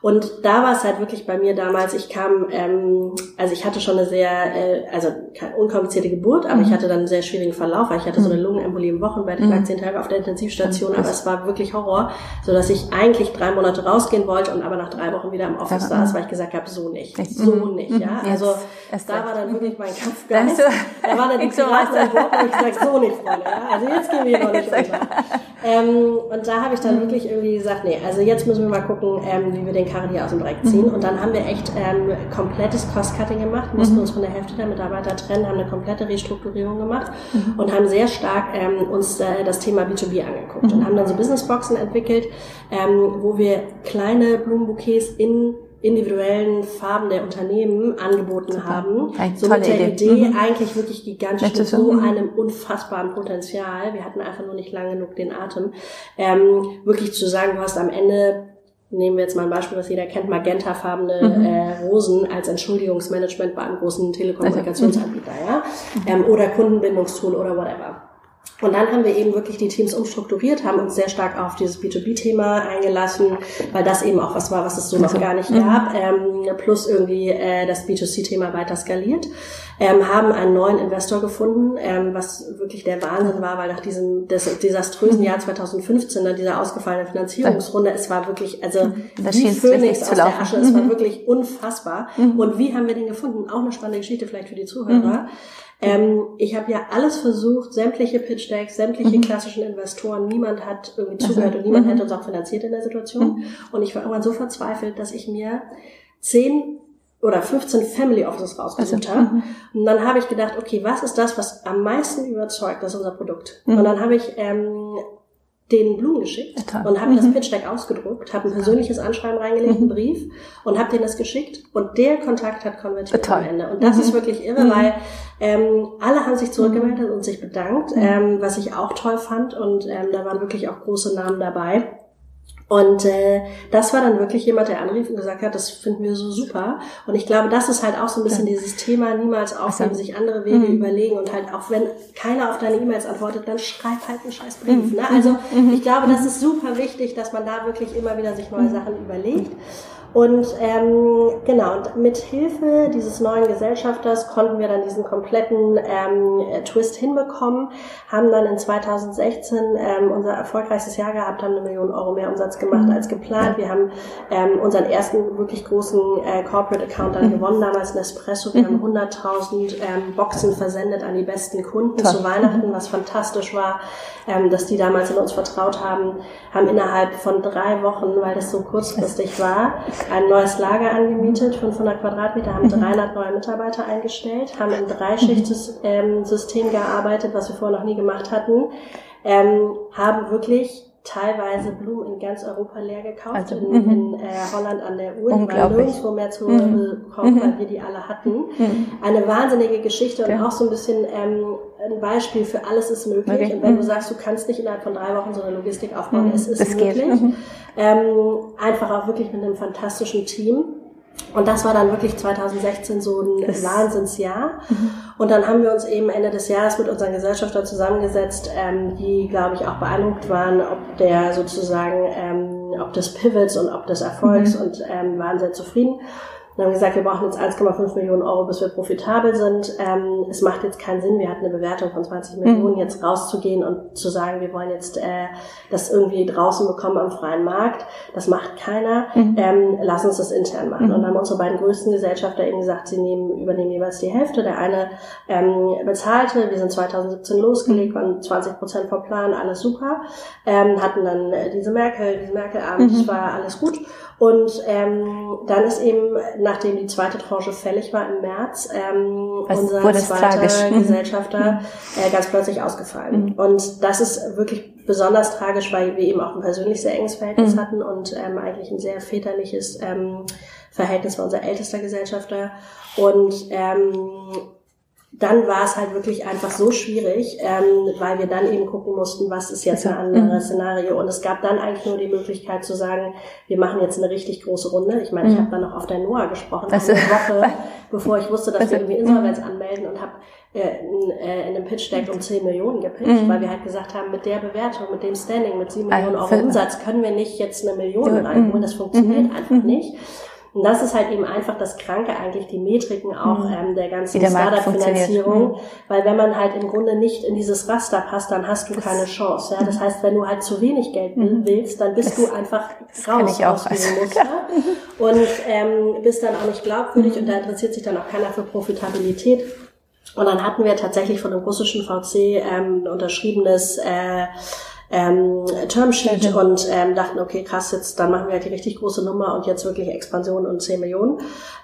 Und da war es halt wirklich bei mir damals, ich kam, ähm, also ich hatte schon eine sehr, äh, also keine unkomplizierte Geburt, aber mhm. ich hatte dann einen sehr schwierigen Verlauf, weil ich hatte so eine mhm. Lungenembolie im Wochenbett, ich lag mhm. zehn Tage auf der Intensivstation, aber es war wirklich Horror, so dass ich eigentlich drei Monate rausgehen wollte und aber nach drei Wochen wieder im Office saß, weil ich gesagt habe, so nicht, so mhm. nicht, ja. Also da war dann wirklich mein Kampfgeist, da war dann die Piraten und ich gesagt, so nicht, Freunde, ja. Also jetzt gehen wir noch nicht unter. Ähm, und da habe ich dann wirklich irgendwie gesagt, nee, also jetzt müssen wir mal gucken, ähm, wie wir den Karren hier aus dem Dreck ziehen. Mhm. Und dann haben wir echt ähm, komplettes Cost-Cutting gemacht, mussten mhm. uns von der Hälfte der Mitarbeiter trennen, haben eine komplette Restrukturierung gemacht mhm. und haben sehr stark ähm, uns äh, das Thema B2B angeguckt und mhm. haben dann so Businessboxen entwickelt, ähm, wo wir kleine Blumenbouquets in individuellen Farben der Unternehmen angeboten Super. haben. Eine so mit der Idee, Idee mhm. eigentlich wirklich gigantisch mit so einem unfassbaren Potenzial. Wir hatten einfach nur nicht lange genug den Atem. Ähm, wirklich zu sagen, du hast am Ende nehmen wir jetzt mal ein Beispiel, was jeder kennt, magentafarbene mhm. äh, Rosen als Entschuldigungsmanagement bei einem großen Telekommunikationsanbieter, ja, ähm, oder Kundenbindungstool oder whatever. Und dann haben wir eben wirklich die Teams umstrukturiert, haben uns sehr stark auf dieses B2B-Thema eingelassen, weil das eben auch was war, was es so noch gar nicht gab, mhm. ähm, plus irgendwie äh, das B2C-Thema weiter skaliert. Ähm, haben einen neuen Investor gefunden, ähm, was wirklich der Wahnsinn war, weil nach diesem des, desaströsen Jahr 2015, dann dieser ausgefallenen Finanzierungsrunde, es war wirklich, also das wie Phönix aus der Asche, es war mhm. wirklich unfassbar. Mhm. Und wie haben wir den gefunden? Auch eine spannende Geschichte vielleicht für die Zuhörer. Ähm, ich habe ja alles versucht, sämtliche Pitch Decks, sämtliche mhm. klassischen Investoren, niemand hat irgendwie zugehört und niemand mhm. hätte uns auch finanziert in der Situation. Mhm. Und ich war irgendwann so verzweifelt, dass ich mir zehn oder 15 Family Offices rausgesucht also, habe. Mhm. Und dann habe ich gedacht, okay, was ist das, was am meisten überzeugt, das ist unser Produkt. Mhm. Und dann habe ich ähm, den Blumen geschickt und habe mhm. das Pitch Deck ausgedruckt, habe ein persönliches Anschreiben reingelegt, einen mhm. Brief und habe denen das geschickt und der Kontakt hat konvertiert am Ende. Und das mhm. ist wirklich irre, mhm. weil ähm, alle haben sich zurückgemeldet und sich bedankt, ähm, was ich auch toll fand und ähm, da waren wirklich auch große Namen dabei. Und äh, das war dann wirklich jemand, der anrief und gesagt hat, das finden wir so super. Und ich glaube, das ist halt auch so ein bisschen ja. dieses Thema, niemals aufhören, also, sich andere Wege mhm. überlegen und halt auch wenn keiner auf deine E-Mails antwortet, dann schreib halt einen scheiß Brief. Mhm. Ne? Also mhm. ich glaube, das ist super wichtig, dass man da wirklich immer wieder sich neue mhm. Sachen überlegt. Und ähm, genau, und mit Hilfe dieses neuen Gesellschafters konnten wir dann diesen kompletten ähm, Twist hinbekommen, haben dann in 2016 ähm, unser erfolgreichstes Jahr gehabt, haben eine Million Euro mehr Umsatz gemacht mhm. als geplant. Wir haben ähm, unseren ersten wirklich großen äh, Corporate Account dann mhm. gewonnen, damals Nespresso. Wir mhm. haben 100.000 ähm, Boxen versendet an die besten Kunden Toll. zu Weihnachten, was fantastisch war, ähm, dass die damals in uns vertraut haben, haben innerhalb von drei Wochen, weil das so kurzfristig war, ein neues Lager angemietet, 500 Quadratmeter, haben 300 mhm. neue Mitarbeiter eingestellt, haben im Dreischichtsystem gearbeitet, was wir vorher noch nie gemacht hatten, ähm, haben wirklich teilweise Blumen in ganz Europa leer gekauft, also, in, mhm. in äh, Holland an der Uhr, die waren nirgendwo mehr zu mhm. bekommen, weil wir die alle hatten. Eine wahnsinnige Geschichte und ja. auch so ein bisschen ähm, ein Beispiel für alles ist möglich. Okay. Und wenn du sagst, du kannst nicht innerhalb von drei Wochen so eine Logistik aufbauen, es ist das möglich. Ähm, einfach auch wirklich mit einem fantastischen Team. Und das war dann wirklich 2016 so ein das Wahnsinnsjahr. Mhm. Und dann haben wir uns eben Ende des Jahres mit unseren Gesellschaftern zusammengesetzt, ähm, die, glaube ich, auch beeindruckt waren, ob der sozusagen, ähm, ob des Pivots und ob des Erfolgs mhm. und ähm, waren sehr zufrieden. Dann haben gesagt, wir brauchen jetzt 1,5 Millionen Euro, bis wir profitabel sind. Ähm, es macht jetzt keinen Sinn, wir hatten eine Bewertung von 20 Millionen, mhm. jetzt rauszugehen und zu sagen, wir wollen jetzt äh, das irgendwie draußen bekommen am freien Markt. Das macht keiner. Mhm. Ähm, lass uns das intern machen. Mhm. Und dann haben unsere beiden größten Gesellschafter eben gesagt, sie nehmen, übernehmen jeweils die Hälfte. Der eine ähm, bezahlte, wir sind 2017 losgelegt, waren 20 Prozent vom Plan, alles super. Ähm, hatten dann äh, diese Merkel, diese Merkel-Abend, mhm. war alles gut. Und ähm, dann ist eben nachdem die zweite Tranche fällig war im März, ähm, unser zweiter mhm. Gesellschafter äh, ganz plötzlich ausgefallen. Mhm. Und das ist wirklich besonders tragisch, weil wir eben auch ein persönlich sehr enges Verhältnis mhm. hatten und ähm, eigentlich ein sehr väterliches ähm, Verhältnis war unser ältester Gesellschafter. Und ähm, dann war es halt wirklich einfach so schwierig, ähm, weil wir dann eben gucken mussten, was ist jetzt ein anderes mhm. Szenario. Und es gab dann eigentlich nur die Möglichkeit zu sagen, wir machen jetzt eine richtig große Runde. Ich meine, ich mhm. habe dann noch auf der Noah gesprochen, eine Woche, bevor ich wusste, dass wir irgendwie Insolvenz mhm. anmelden und habe äh, in, äh, in einem Pitch-Deck um 10 Millionen gepitcht, weil wir halt gesagt haben, mit der Bewertung, mit dem Standing, mit 7 Millionen Euro Umsatz können wir nicht jetzt eine Million reinholen. Das funktioniert einfach nicht. Und das ist halt eben einfach das Kranke eigentlich, die Metriken auch mhm. ähm, der ganzen Startup-Finanzierung. Mhm. Weil wenn man halt im Grunde nicht in dieses Raster passt, dann hast du das keine Chance. Ja? Das heißt, wenn du halt zu wenig Geld mhm. willst, dann bist das, du einfach raus aus diesem Muster und ähm, bist dann auch nicht glaubwürdig und da interessiert sich dann auch keiner für Profitabilität. Und dann hatten wir tatsächlich von dem russischen VC ähm, unterschriebenes äh, ähm, Termsheet mhm. und ähm, dachten, okay, krass, jetzt dann machen wir halt die richtig große Nummer und jetzt wirklich Expansion und 10 Millionen.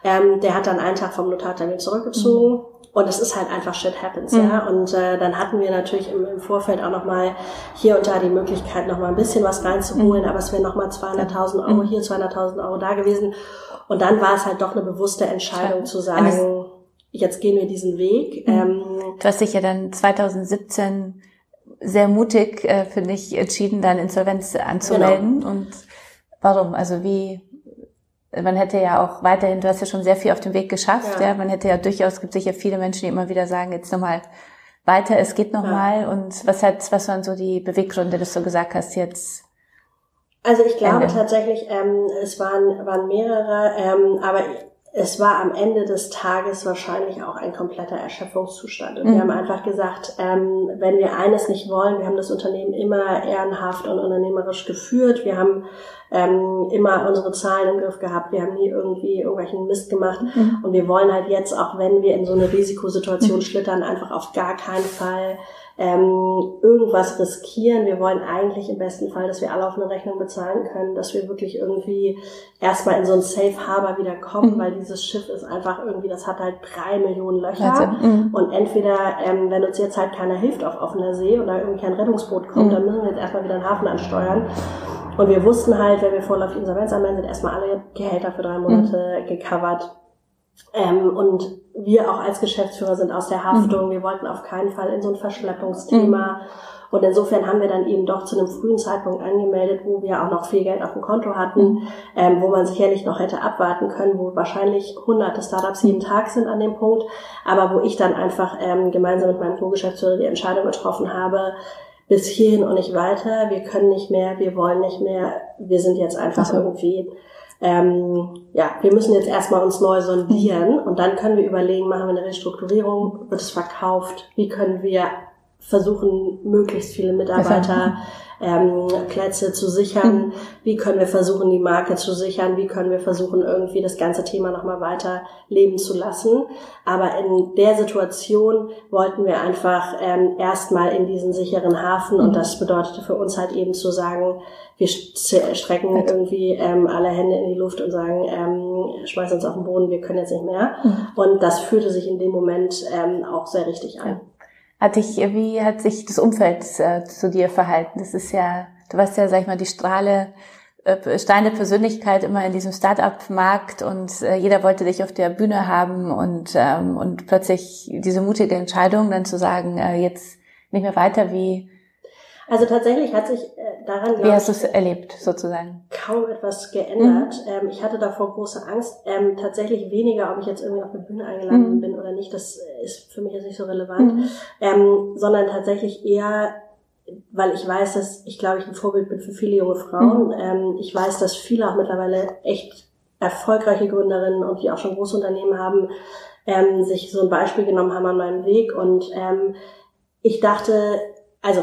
Ähm, der hat dann einen Tag vom Notartermin zurückgezogen. Mhm. Und es ist halt einfach shit happens, mhm. ja. Und äh, dann hatten wir natürlich im, im Vorfeld auch nochmal hier und da die Möglichkeit, nochmal ein bisschen was reinzuholen, mhm. aber es wären nochmal 200.000 Euro mhm. hier, 200.000 Euro da gewesen. Und dann war es halt doch eine bewusste Entscheidung zu sagen, jetzt gehen wir diesen Weg. Mhm. Ähm, du hast dich ja dann 2017 sehr mutig, äh, finde ich, entschieden, dann Insolvenz anzumelden. Genau. Und warum? Also wie, man hätte ja auch weiterhin, du hast ja schon sehr viel auf dem Weg geschafft, ja. ja man hätte ja durchaus, gibt sicher viele Menschen, die immer wieder sagen, jetzt nochmal weiter, es geht nochmal. Ja. Und was hat, was waren so die Beweggründe, dass du gesagt hast, jetzt? Also ich glaube Ende. tatsächlich, ähm, es waren, waren mehrere, ähm, aber es war am Ende des Tages wahrscheinlich auch ein kompletter Erschöpfungszustand. Und mhm. wir haben einfach gesagt, ähm, wenn wir eines nicht wollen, wir haben das Unternehmen immer ehrenhaft und unternehmerisch geführt, wir haben ähm, immer unsere Zahlen im Griff gehabt, wir haben nie irgendwie irgendwelchen Mist gemacht. Mhm. Und wir wollen halt jetzt, auch wenn wir in so eine Risikosituation mhm. schlittern, einfach auf gar keinen Fall ähm, irgendwas riskieren. Wir wollen eigentlich im besten Fall, dass wir alle auf eine Rechnung bezahlen können, dass wir wirklich irgendwie erstmal in so ein Safe Harbor wieder kommen, mhm. weil dieses Schiff ist einfach irgendwie, das hat halt drei Millionen Löcher. Also, und entweder, ähm, wenn uns jetzt halt keiner hilft auf offener See oder irgendwie kein Rettungsboot kommt, mhm. dann müssen wir jetzt erstmal wieder einen Hafen ansteuern. Und wir wussten halt, wenn wir vorläufig Insolvenz anmelden, sind erstmal alle Gehälter für drei Monate mhm. gecovert. Ähm, und wir auch als Geschäftsführer sind aus der Haftung. Mhm. Wir wollten auf keinen Fall in so ein Verschleppungsthema. Mhm. Und insofern haben wir dann eben doch zu einem frühen Zeitpunkt angemeldet, wo wir auch noch viel Geld auf dem Konto hatten, mhm. ähm, wo man sicherlich noch hätte abwarten können, wo wahrscheinlich hunderte Startups jeden Tag sind an dem Punkt, aber wo ich dann einfach ähm, gemeinsam mit meinem Co-Geschäftsführer die Entscheidung getroffen habe, bis hierhin und nicht weiter, wir können nicht mehr, wir wollen nicht mehr, wir sind jetzt einfach also. irgendwie ähm, ja, wir müssen jetzt erstmal uns neu sondieren und dann können wir überlegen, machen wir eine Restrukturierung, wird es verkauft, wie können wir versuchen, möglichst viele Mitarbeiter ähm, Plätze zu sichern, mhm. wie können wir versuchen, die Marke zu sichern, wie können wir versuchen, irgendwie das ganze Thema nochmal weiter leben zu lassen. Aber in der Situation wollten wir einfach ähm, erstmal in diesen sicheren Hafen und mhm. das bedeutete für uns halt eben zu sagen, wir strecken irgendwie ähm, alle Hände in die Luft und sagen, ähm, schmeißen uns auf den Boden, wir können jetzt nicht mehr. Mhm. Und das fühlte sich in dem Moment ähm, auch sehr richtig an. Hat dich, wie hat sich das Umfeld äh, zu dir verhalten? Das ist ja, du warst ja, sag ich mal, die Strahle, äh, steine Persönlichkeit immer in diesem Start-up-Markt und äh, jeder wollte dich auf der Bühne haben und, ähm, und plötzlich diese mutige Entscheidung dann zu sagen, äh, jetzt nicht mehr weiter, wie, also tatsächlich hat sich daran, Wie hast du es erlebt, sozusagen? Kaum etwas geändert. Mhm. Ähm, ich hatte davor große Angst. Ähm, tatsächlich weniger, ob ich jetzt irgendwie auf eine Bühne eingeladen mhm. bin oder nicht, das ist für mich jetzt nicht so relevant. Mhm. Ähm, sondern tatsächlich eher, weil ich weiß, dass ich glaube ich ein Vorbild bin für viele junge Frauen. Mhm. Ähm, ich weiß, dass viele auch mittlerweile echt erfolgreiche Gründerinnen und die auch schon große Unternehmen haben, ähm, sich so ein Beispiel genommen haben an meinem Weg und ähm, ich dachte, also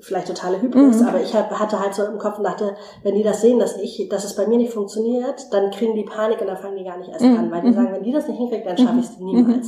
vielleicht totale Hybris, mhm. aber ich hab, hatte halt so im Kopf und dachte, wenn die das sehen, dass ich, dass es bei mir nicht funktioniert, dann kriegen die Panik und dann fangen die gar nicht erst mhm. an, weil die mhm. sagen, wenn die das nicht hinkriegt, dann schaffe ich es mhm.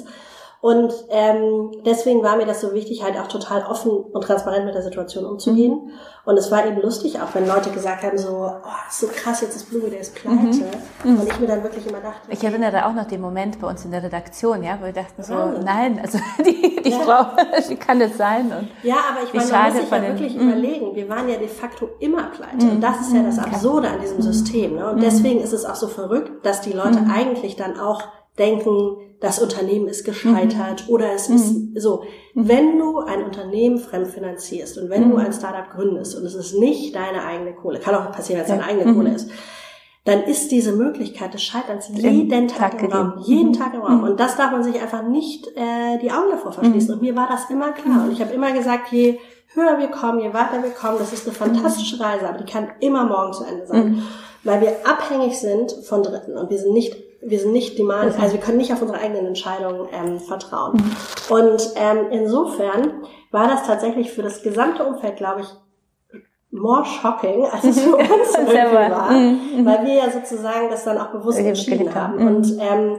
Und ähm, deswegen war mir das so wichtig, halt auch total offen und transparent mit der Situation umzugehen. Mhm. Und es war eben lustig, auch wenn Leute gesagt haben, so, oh, ist so krass, jetzt ist Bluey, der ist pleite. Mhm. Und ich mir dann wirklich immer dachte... Ich erinnere auch noch den Moment bei uns in der Redaktion, ja, wo wir dachten so, Wahnsinn. nein, also die, die ja. Frau, die kann es sein. Und ja, aber ich meine, man muss sich ja wirklich den, überlegen, wir waren ja de facto immer pleite. Mhm. Und das ist ja das Absurde an diesem System. Ne? Und mhm. deswegen ist es auch so verrückt, dass die Leute mhm. eigentlich dann auch denken, das Unternehmen ist gescheitert mhm. oder es mhm. ist so. Wenn du ein Unternehmen fremdfinanzierst und wenn mhm. du ein Startup gründest und es ist nicht deine eigene Kohle, kann auch passieren, wenn es deine eigene Kohle mhm. ist, dann ist diese Möglichkeit des Scheiterns jeden Tag, Tag im Raum, jeden mhm. Tag im Raum. Und das darf man sich einfach nicht äh, die Augen davor verschließen. Und mir war das immer klar. Und ich habe immer gesagt, je höher wir kommen, je weiter wir kommen, das ist eine fantastische Reise, aber die kann immer morgen zu Ende sein. Weil wir abhängig sind von Dritten und wir sind nicht wir sind nicht die Mann, also wir können nicht auf unsere eigenen Entscheidungen ähm, vertrauen. Mhm. Und ähm, insofern war das tatsächlich für das gesamte Umfeld, glaube ich, more shocking, als es für uns irgendwie war, mhm. mhm. weil wir ja sozusagen das dann auch bewusst entschieden haben. Mhm. Und ähm,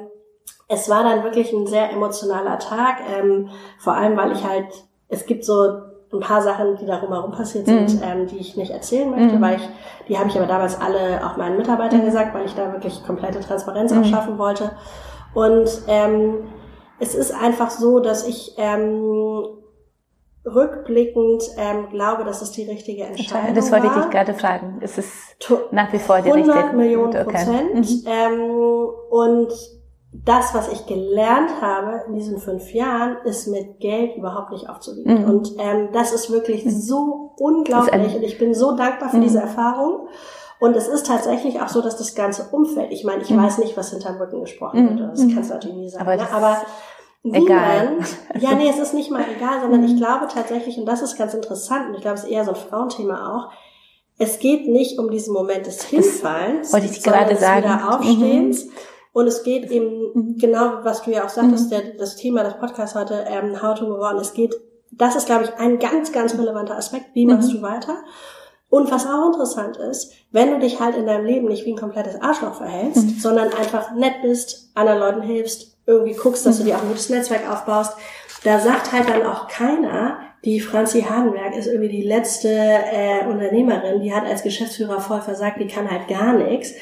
es war dann wirklich ein sehr emotionaler Tag, ähm, vor allem weil ich halt, es gibt so ein paar Sachen, die darum herum passiert sind, mhm. ähm, die ich nicht erzählen möchte, mhm. weil ich, die habe ich aber damals alle auch meinen Mitarbeitern mhm. gesagt, weil ich da wirklich komplette Transparenz auch mhm. schaffen wollte. Und ähm, es ist einfach so, dass ich ähm, rückblickend ähm, glaube, dass es die richtige Entscheidung Das wollte ich dich gerade fragen. Es ist nach wie vor die 100 richtige Millionen Prozent. Okay. Mhm. Ähm, und das, was ich gelernt habe in diesen fünf Jahren, ist mit Geld überhaupt nicht aufzuwiegen. Mhm. Und ähm, das ist wirklich mhm. so unglaublich und ich bin so dankbar für mhm. diese Erfahrung. Und es ist tatsächlich auch so, dass das ganze Umfeld, ich meine, ich mhm. weiß nicht, was hinterm Rücken gesprochen wird, das mhm. kannst du natürlich nie sagen, aber, ne? aber niemand, ja, nee, es ist nicht mal egal, sondern ich mhm. glaube tatsächlich, und das ist ganz interessant, und ich glaube, es ist eher so ein Frauenthema auch, es geht nicht um diesen Moment des Hinfallens, wollte ich gerade sagen. wieder Aufstehens, und es geht eben mhm. genau, was du ja auch sagtest, mhm. der, das Thema des Podcasts heute, ähm, How to Move On. Es geht, das ist, glaube ich, ein ganz, ganz relevanter Aspekt. Wie machst mhm. du weiter? Und was auch interessant ist, wenn du dich halt in deinem Leben nicht wie ein komplettes Arschloch verhältst, mhm. sondern einfach nett bist, anderen Leuten hilfst, irgendwie guckst, dass du dir auch ein gutes Netzwerk aufbaust, da sagt halt dann auch keiner, die Franzi Hagenberg ist irgendwie die letzte äh, Unternehmerin, die hat als Geschäftsführer voll versagt, die kann halt gar nichts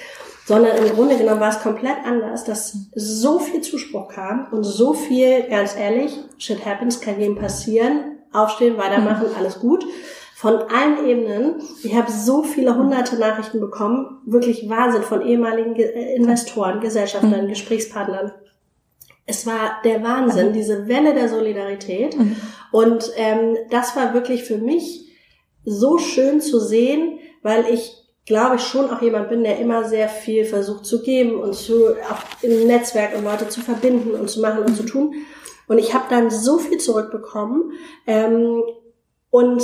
sondern im Grunde genommen war es komplett anders, dass so viel Zuspruch kam und so viel, ganz ehrlich, shit happens, kann jedem passieren, aufstehen, weitermachen, mhm. alles gut. Von allen Ebenen. Ich habe so viele hunderte Nachrichten bekommen, wirklich Wahnsinn von ehemaligen äh, Investoren, Gesellschaftern, mhm. Gesprächspartnern. Es war der Wahnsinn, mhm. diese Welle der Solidarität. Und ähm, das war wirklich für mich so schön zu sehen, weil ich glaube ich, schon auch jemand bin, der immer sehr viel versucht zu geben und zu, auch im Netzwerk und Leute zu verbinden und zu machen und zu tun. Und ich habe dann so viel zurückbekommen. Ähm, und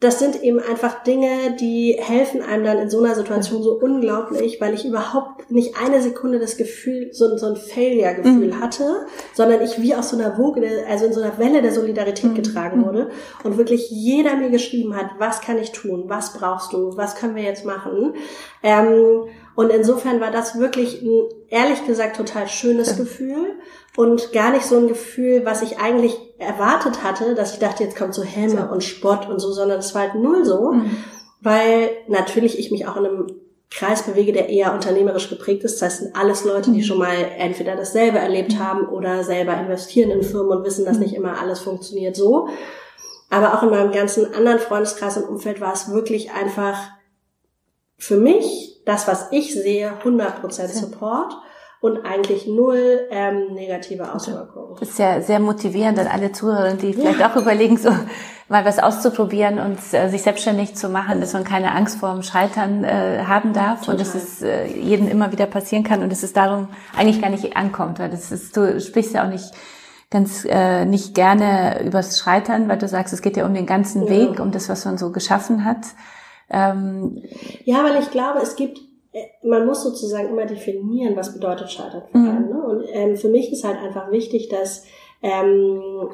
das sind eben einfach Dinge, die helfen einem dann in so einer Situation so unglaublich, weil ich überhaupt nicht eine Sekunde das Gefühl, so, so ein Failure-Gefühl mhm. hatte, sondern ich wie aus so einer Woge, also in so einer Welle der Solidarität mhm. getragen wurde und wirklich jeder mir geschrieben hat, was kann ich tun, was brauchst du, was können wir jetzt machen. Ähm, und insofern war das wirklich ein, ehrlich gesagt, total schönes ja. Gefühl und gar nicht so ein Gefühl, was ich eigentlich erwartet hatte, dass ich dachte, jetzt kommt so Häme ja. und Spott und so, sondern es war halt null so, mhm. weil natürlich ich mich auch in einem Kreis bewege, der eher unternehmerisch geprägt ist. Das heißt, sind alles Leute, die mhm. schon mal entweder dasselbe erlebt haben oder selber investieren in Firmen und wissen, dass mhm. nicht immer alles funktioniert so. Aber auch in meinem ganzen anderen Freundeskreis und Umfeld war es wirklich einfach für mich das, was ich sehe, 100% Support und eigentlich null ähm, negative Auswirkungen. Das ist ja sehr motivierend an alle Zuhörer, die vielleicht ja. auch überlegen, so mal was auszuprobieren und äh, sich selbstständig zu machen, dass man keine Angst vor dem Scheitern äh, haben darf Total. und dass es äh, jedem immer wieder passieren kann und dass es darum eigentlich gar nicht ankommt, weil das ist, du sprichst ja auch nicht ganz äh, nicht gerne übers Scheitern, weil du sagst, es geht ja um den ganzen ja. Weg, um das, was man so geschaffen hat. Ähm, ja, weil ich glaube, es gibt man muss sozusagen immer definieren, was bedeutet Scheitern für mhm. einen. Ne? Und ähm, für mich ist halt einfach wichtig, dass ähm,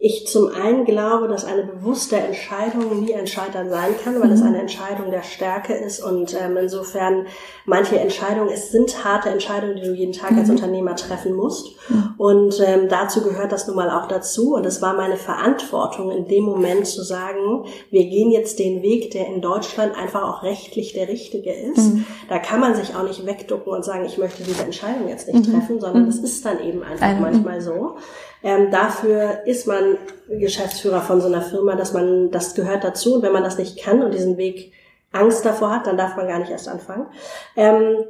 ich zum einen glaube, dass eine bewusste Entscheidung nie ein Scheitern sein kann, weil es mhm. eine Entscheidung der Stärke ist und ähm, insofern manche Entscheidungen, es sind harte Entscheidungen, die du jeden Tag als mhm. Unternehmer treffen musst mhm. und ähm, dazu gehört das nun mal auch dazu und es war meine Verantwortung in dem Moment zu sagen, wir gehen jetzt den Weg, der in Deutschland einfach auch rechtlich der richtige ist. Mhm. Da kann man sich auch nicht wegducken und sagen, ich möchte diese Entscheidung jetzt nicht mhm. treffen, sondern das ist dann eben einfach manchmal so. Ähm, dafür ist man Geschäftsführer von so einer Firma, dass man, das gehört dazu. Und wenn man das nicht kann und diesen Weg Angst davor hat, dann darf man gar nicht erst anfangen. Ähm,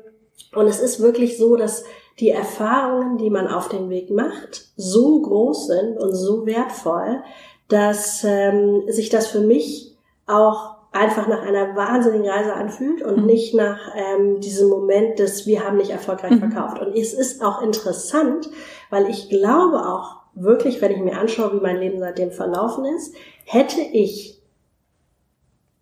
und es ist wirklich so, dass die Erfahrungen, die man auf dem Weg macht, so groß sind und so wertvoll, dass ähm, sich das für mich auch einfach nach einer wahnsinnigen Reise anfühlt und mhm. nicht nach ähm, diesem Moment des wir haben nicht erfolgreich mhm. verkauft. Und es ist auch interessant, weil ich glaube auch wirklich, wenn ich mir anschaue, wie mein Leben seitdem verlaufen ist, hätte ich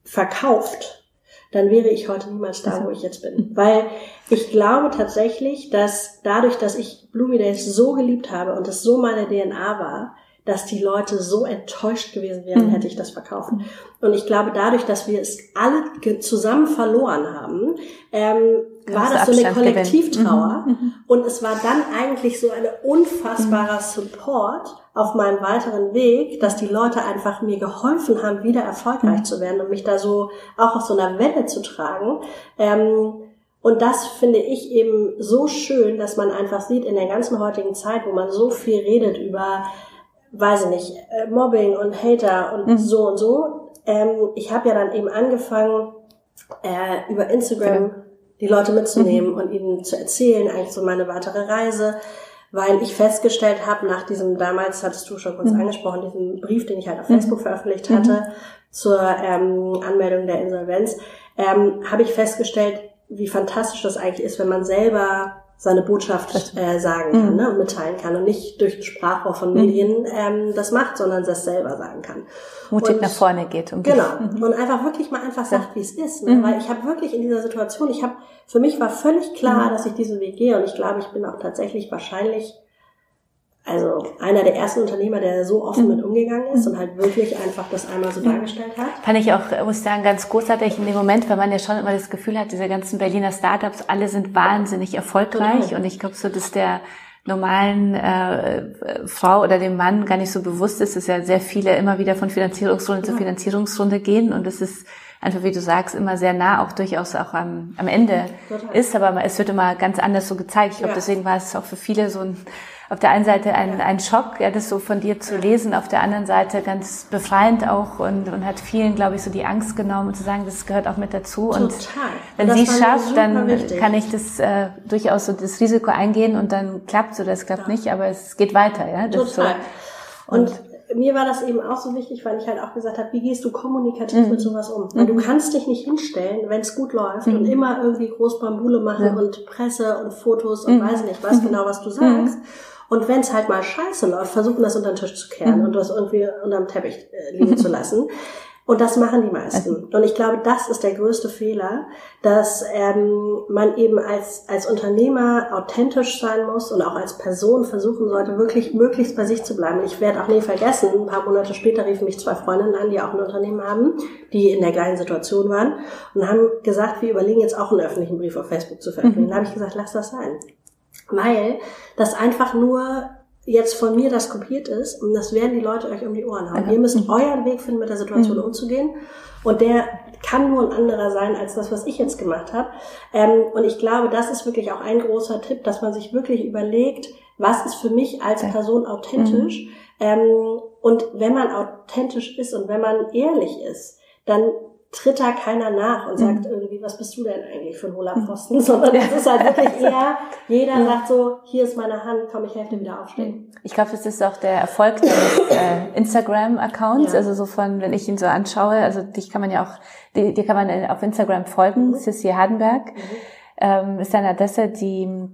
verkauft, dann wäre ich heute niemals da, wo ich jetzt bin. Weil ich glaube tatsächlich, dass dadurch, dass ich Bloomy Days so geliebt habe und es so meine DNA war, dass die Leute so enttäuscht gewesen wären, mhm. hätte ich das verkauft. Und ich glaube, dadurch, dass wir es alle zusammen verloren haben, ähm, war das so eine Kollektivtrauer. Mhm. mhm. Und es war dann eigentlich so ein unfassbarer mhm. Support auf meinem weiteren Weg, dass die Leute einfach mir geholfen haben, wieder erfolgreich mhm. zu werden und mich da so auch auf so einer Welle zu tragen. Ähm, und das finde ich eben so schön, dass man einfach sieht in der ganzen heutigen Zeit, wo man so viel redet über weiß ich nicht, äh, Mobbing und Hater und mhm. so und so. Ähm, ich habe ja dann eben angefangen, äh, über Instagram. Die Leute mitzunehmen mhm. und ihnen zu erzählen, eigentlich so meine weitere Reise, weil ich festgestellt habe, nach diesem, damals hattest du schon kurz mhm. angesprochen, diesen Brief, den ich halt auf mhm. Facebook veröffentlicht hatte, mhm. zur ähm, Anmeldung der Insolvenz, ähm, habe ich festgestellt, wie fantastisch das eigentlich ist, wenn man selber seine Botschaft äh, sagen kann mhm. ne, und mitteilen kann und nicht durch den Sprachrohr von mhm. Medien mhm. ähm, das macht, sondern das selber sagen kann. Mutig und, nach vorne geht. Um genau. Mhm. Und einfach wirklich mal einfach sagt, wie es ist. Ne? Mhm. Weil ich habe wirklich in dieser Situation, ich habe, für mich war völlig klar, mhm. dass ich diesen Weg gehe und ich glaube, ich bin auch tatsächlich wahrscheinlich also einer der ersten Unternehmer, der so offen mit umgegangen ist und halt wirklich einfach das einmal so dargestellt hat. Fand ich auch, muss ich sagen, ganz großartig in dem Moment, weil man ja schon immer das Gefühl hat, diese ganzen Berliner Startups, alle sind wahnsinnig erfolgreich Total. und ich glaube so, dass der normalen äh, Frau oder dem Mann gar nicht so bewusst ist, dass ja sehr viele immer wieder von Finanzierungsrunde ja. zu Finanzierungsrunde gehen und das ist einfach, wie du sagst, immer sehr nah auch durchaus auch am, am Ende Total. ist, aber es wird immer ganz anders so gezeigt. Ich glaube, ja. deswegen war es auch für viele so ein auf der einen Seite ein, ein Schock, ja, das so von dir zu lesen, auf der anderen Seite ganz befreiend auch und, und hat vielen, glaube ich, so die Angst genommen und zu sagen, das gehört auch mit dazu. Total. Und wenn sie es schafft, dann wichtig. kann ich das äh, durchaus so das Risiko eingehen und dann klappt es oder es klappt ja. nicht, aber es geht weiter, ja. Das Total. So. Und, und mir war das eben auch so wichtig, weil ich halt auch gesagt habe, wie gehst du kommunikativ mhm. mit sowas um? Weil mhm. du kannst dich nicht hinstellen, wenn es gut läuft mhm. und immer irgendwie groß Bambule machen ja. und Presse und Fotos und mhm. weiß nicht was mhm. genau, was du sagst. Und wenn es halt mal scheiße läuft, versuchen das unter den Tisch zu kehren mhm. und das irgendwie unterm Teppich äh, liegen zu lassen. Und das machen die meisten. Und ich glaube, das ist der größte Fehler, dass ähm, man eben als, als Unternehmer authentisch sein muss und auch als Person versuchen sollte, wirklich möglichst bei sich zu bleiben. Ich werde auch nie vergessen, ein paar Monate später riefen mich zwei Freundinnen an, die auch ein Unternehmen haben, die in der gleichen Situation waren und haben gesagt, wir überlegen jetzt auch einen öffentlichen Brief auf Facebook zu veröffentlichen. Mhm. Da habe ich gesagt, lass das sein weil das einfach nur jetzt von mir das kopiert ist und das werden die Leute euch um die Ohren haben. Ja. Ihr müsst euren Weg finden, mit der Situation mhm. umzugehen und der kann nur ein anderer sein als das, was ich jetzt gemacht habe. Ähm, und ich glaube, das ist wirklich auch ein großer Tipp, dass man sich wirklich überlegt, was ist für mich als Person authentisch. Mhm. Ähm, und wenn man authentisch ist und wenn man ehrlich ist, dann tritt da keiner nach und sagt mhm. irgendwie, was bist du denn eigentlich für ein hohler Pfosten, sondern es ist halt wirklich eher, jeder sagt so, hier ist meine Hand, komm, ich helfe dir wieder aufstehen. Ich glaube, das ist auch der Erfolg des äh, Instagram-Accounts, ja. also so von, wenn ich ihn so anschaue, also dich kann man ja auch, dir, dir kann man auf Instagram folgen, mhm. Sissy Hardenberg, mhm. ähm, ist eine Adresse, die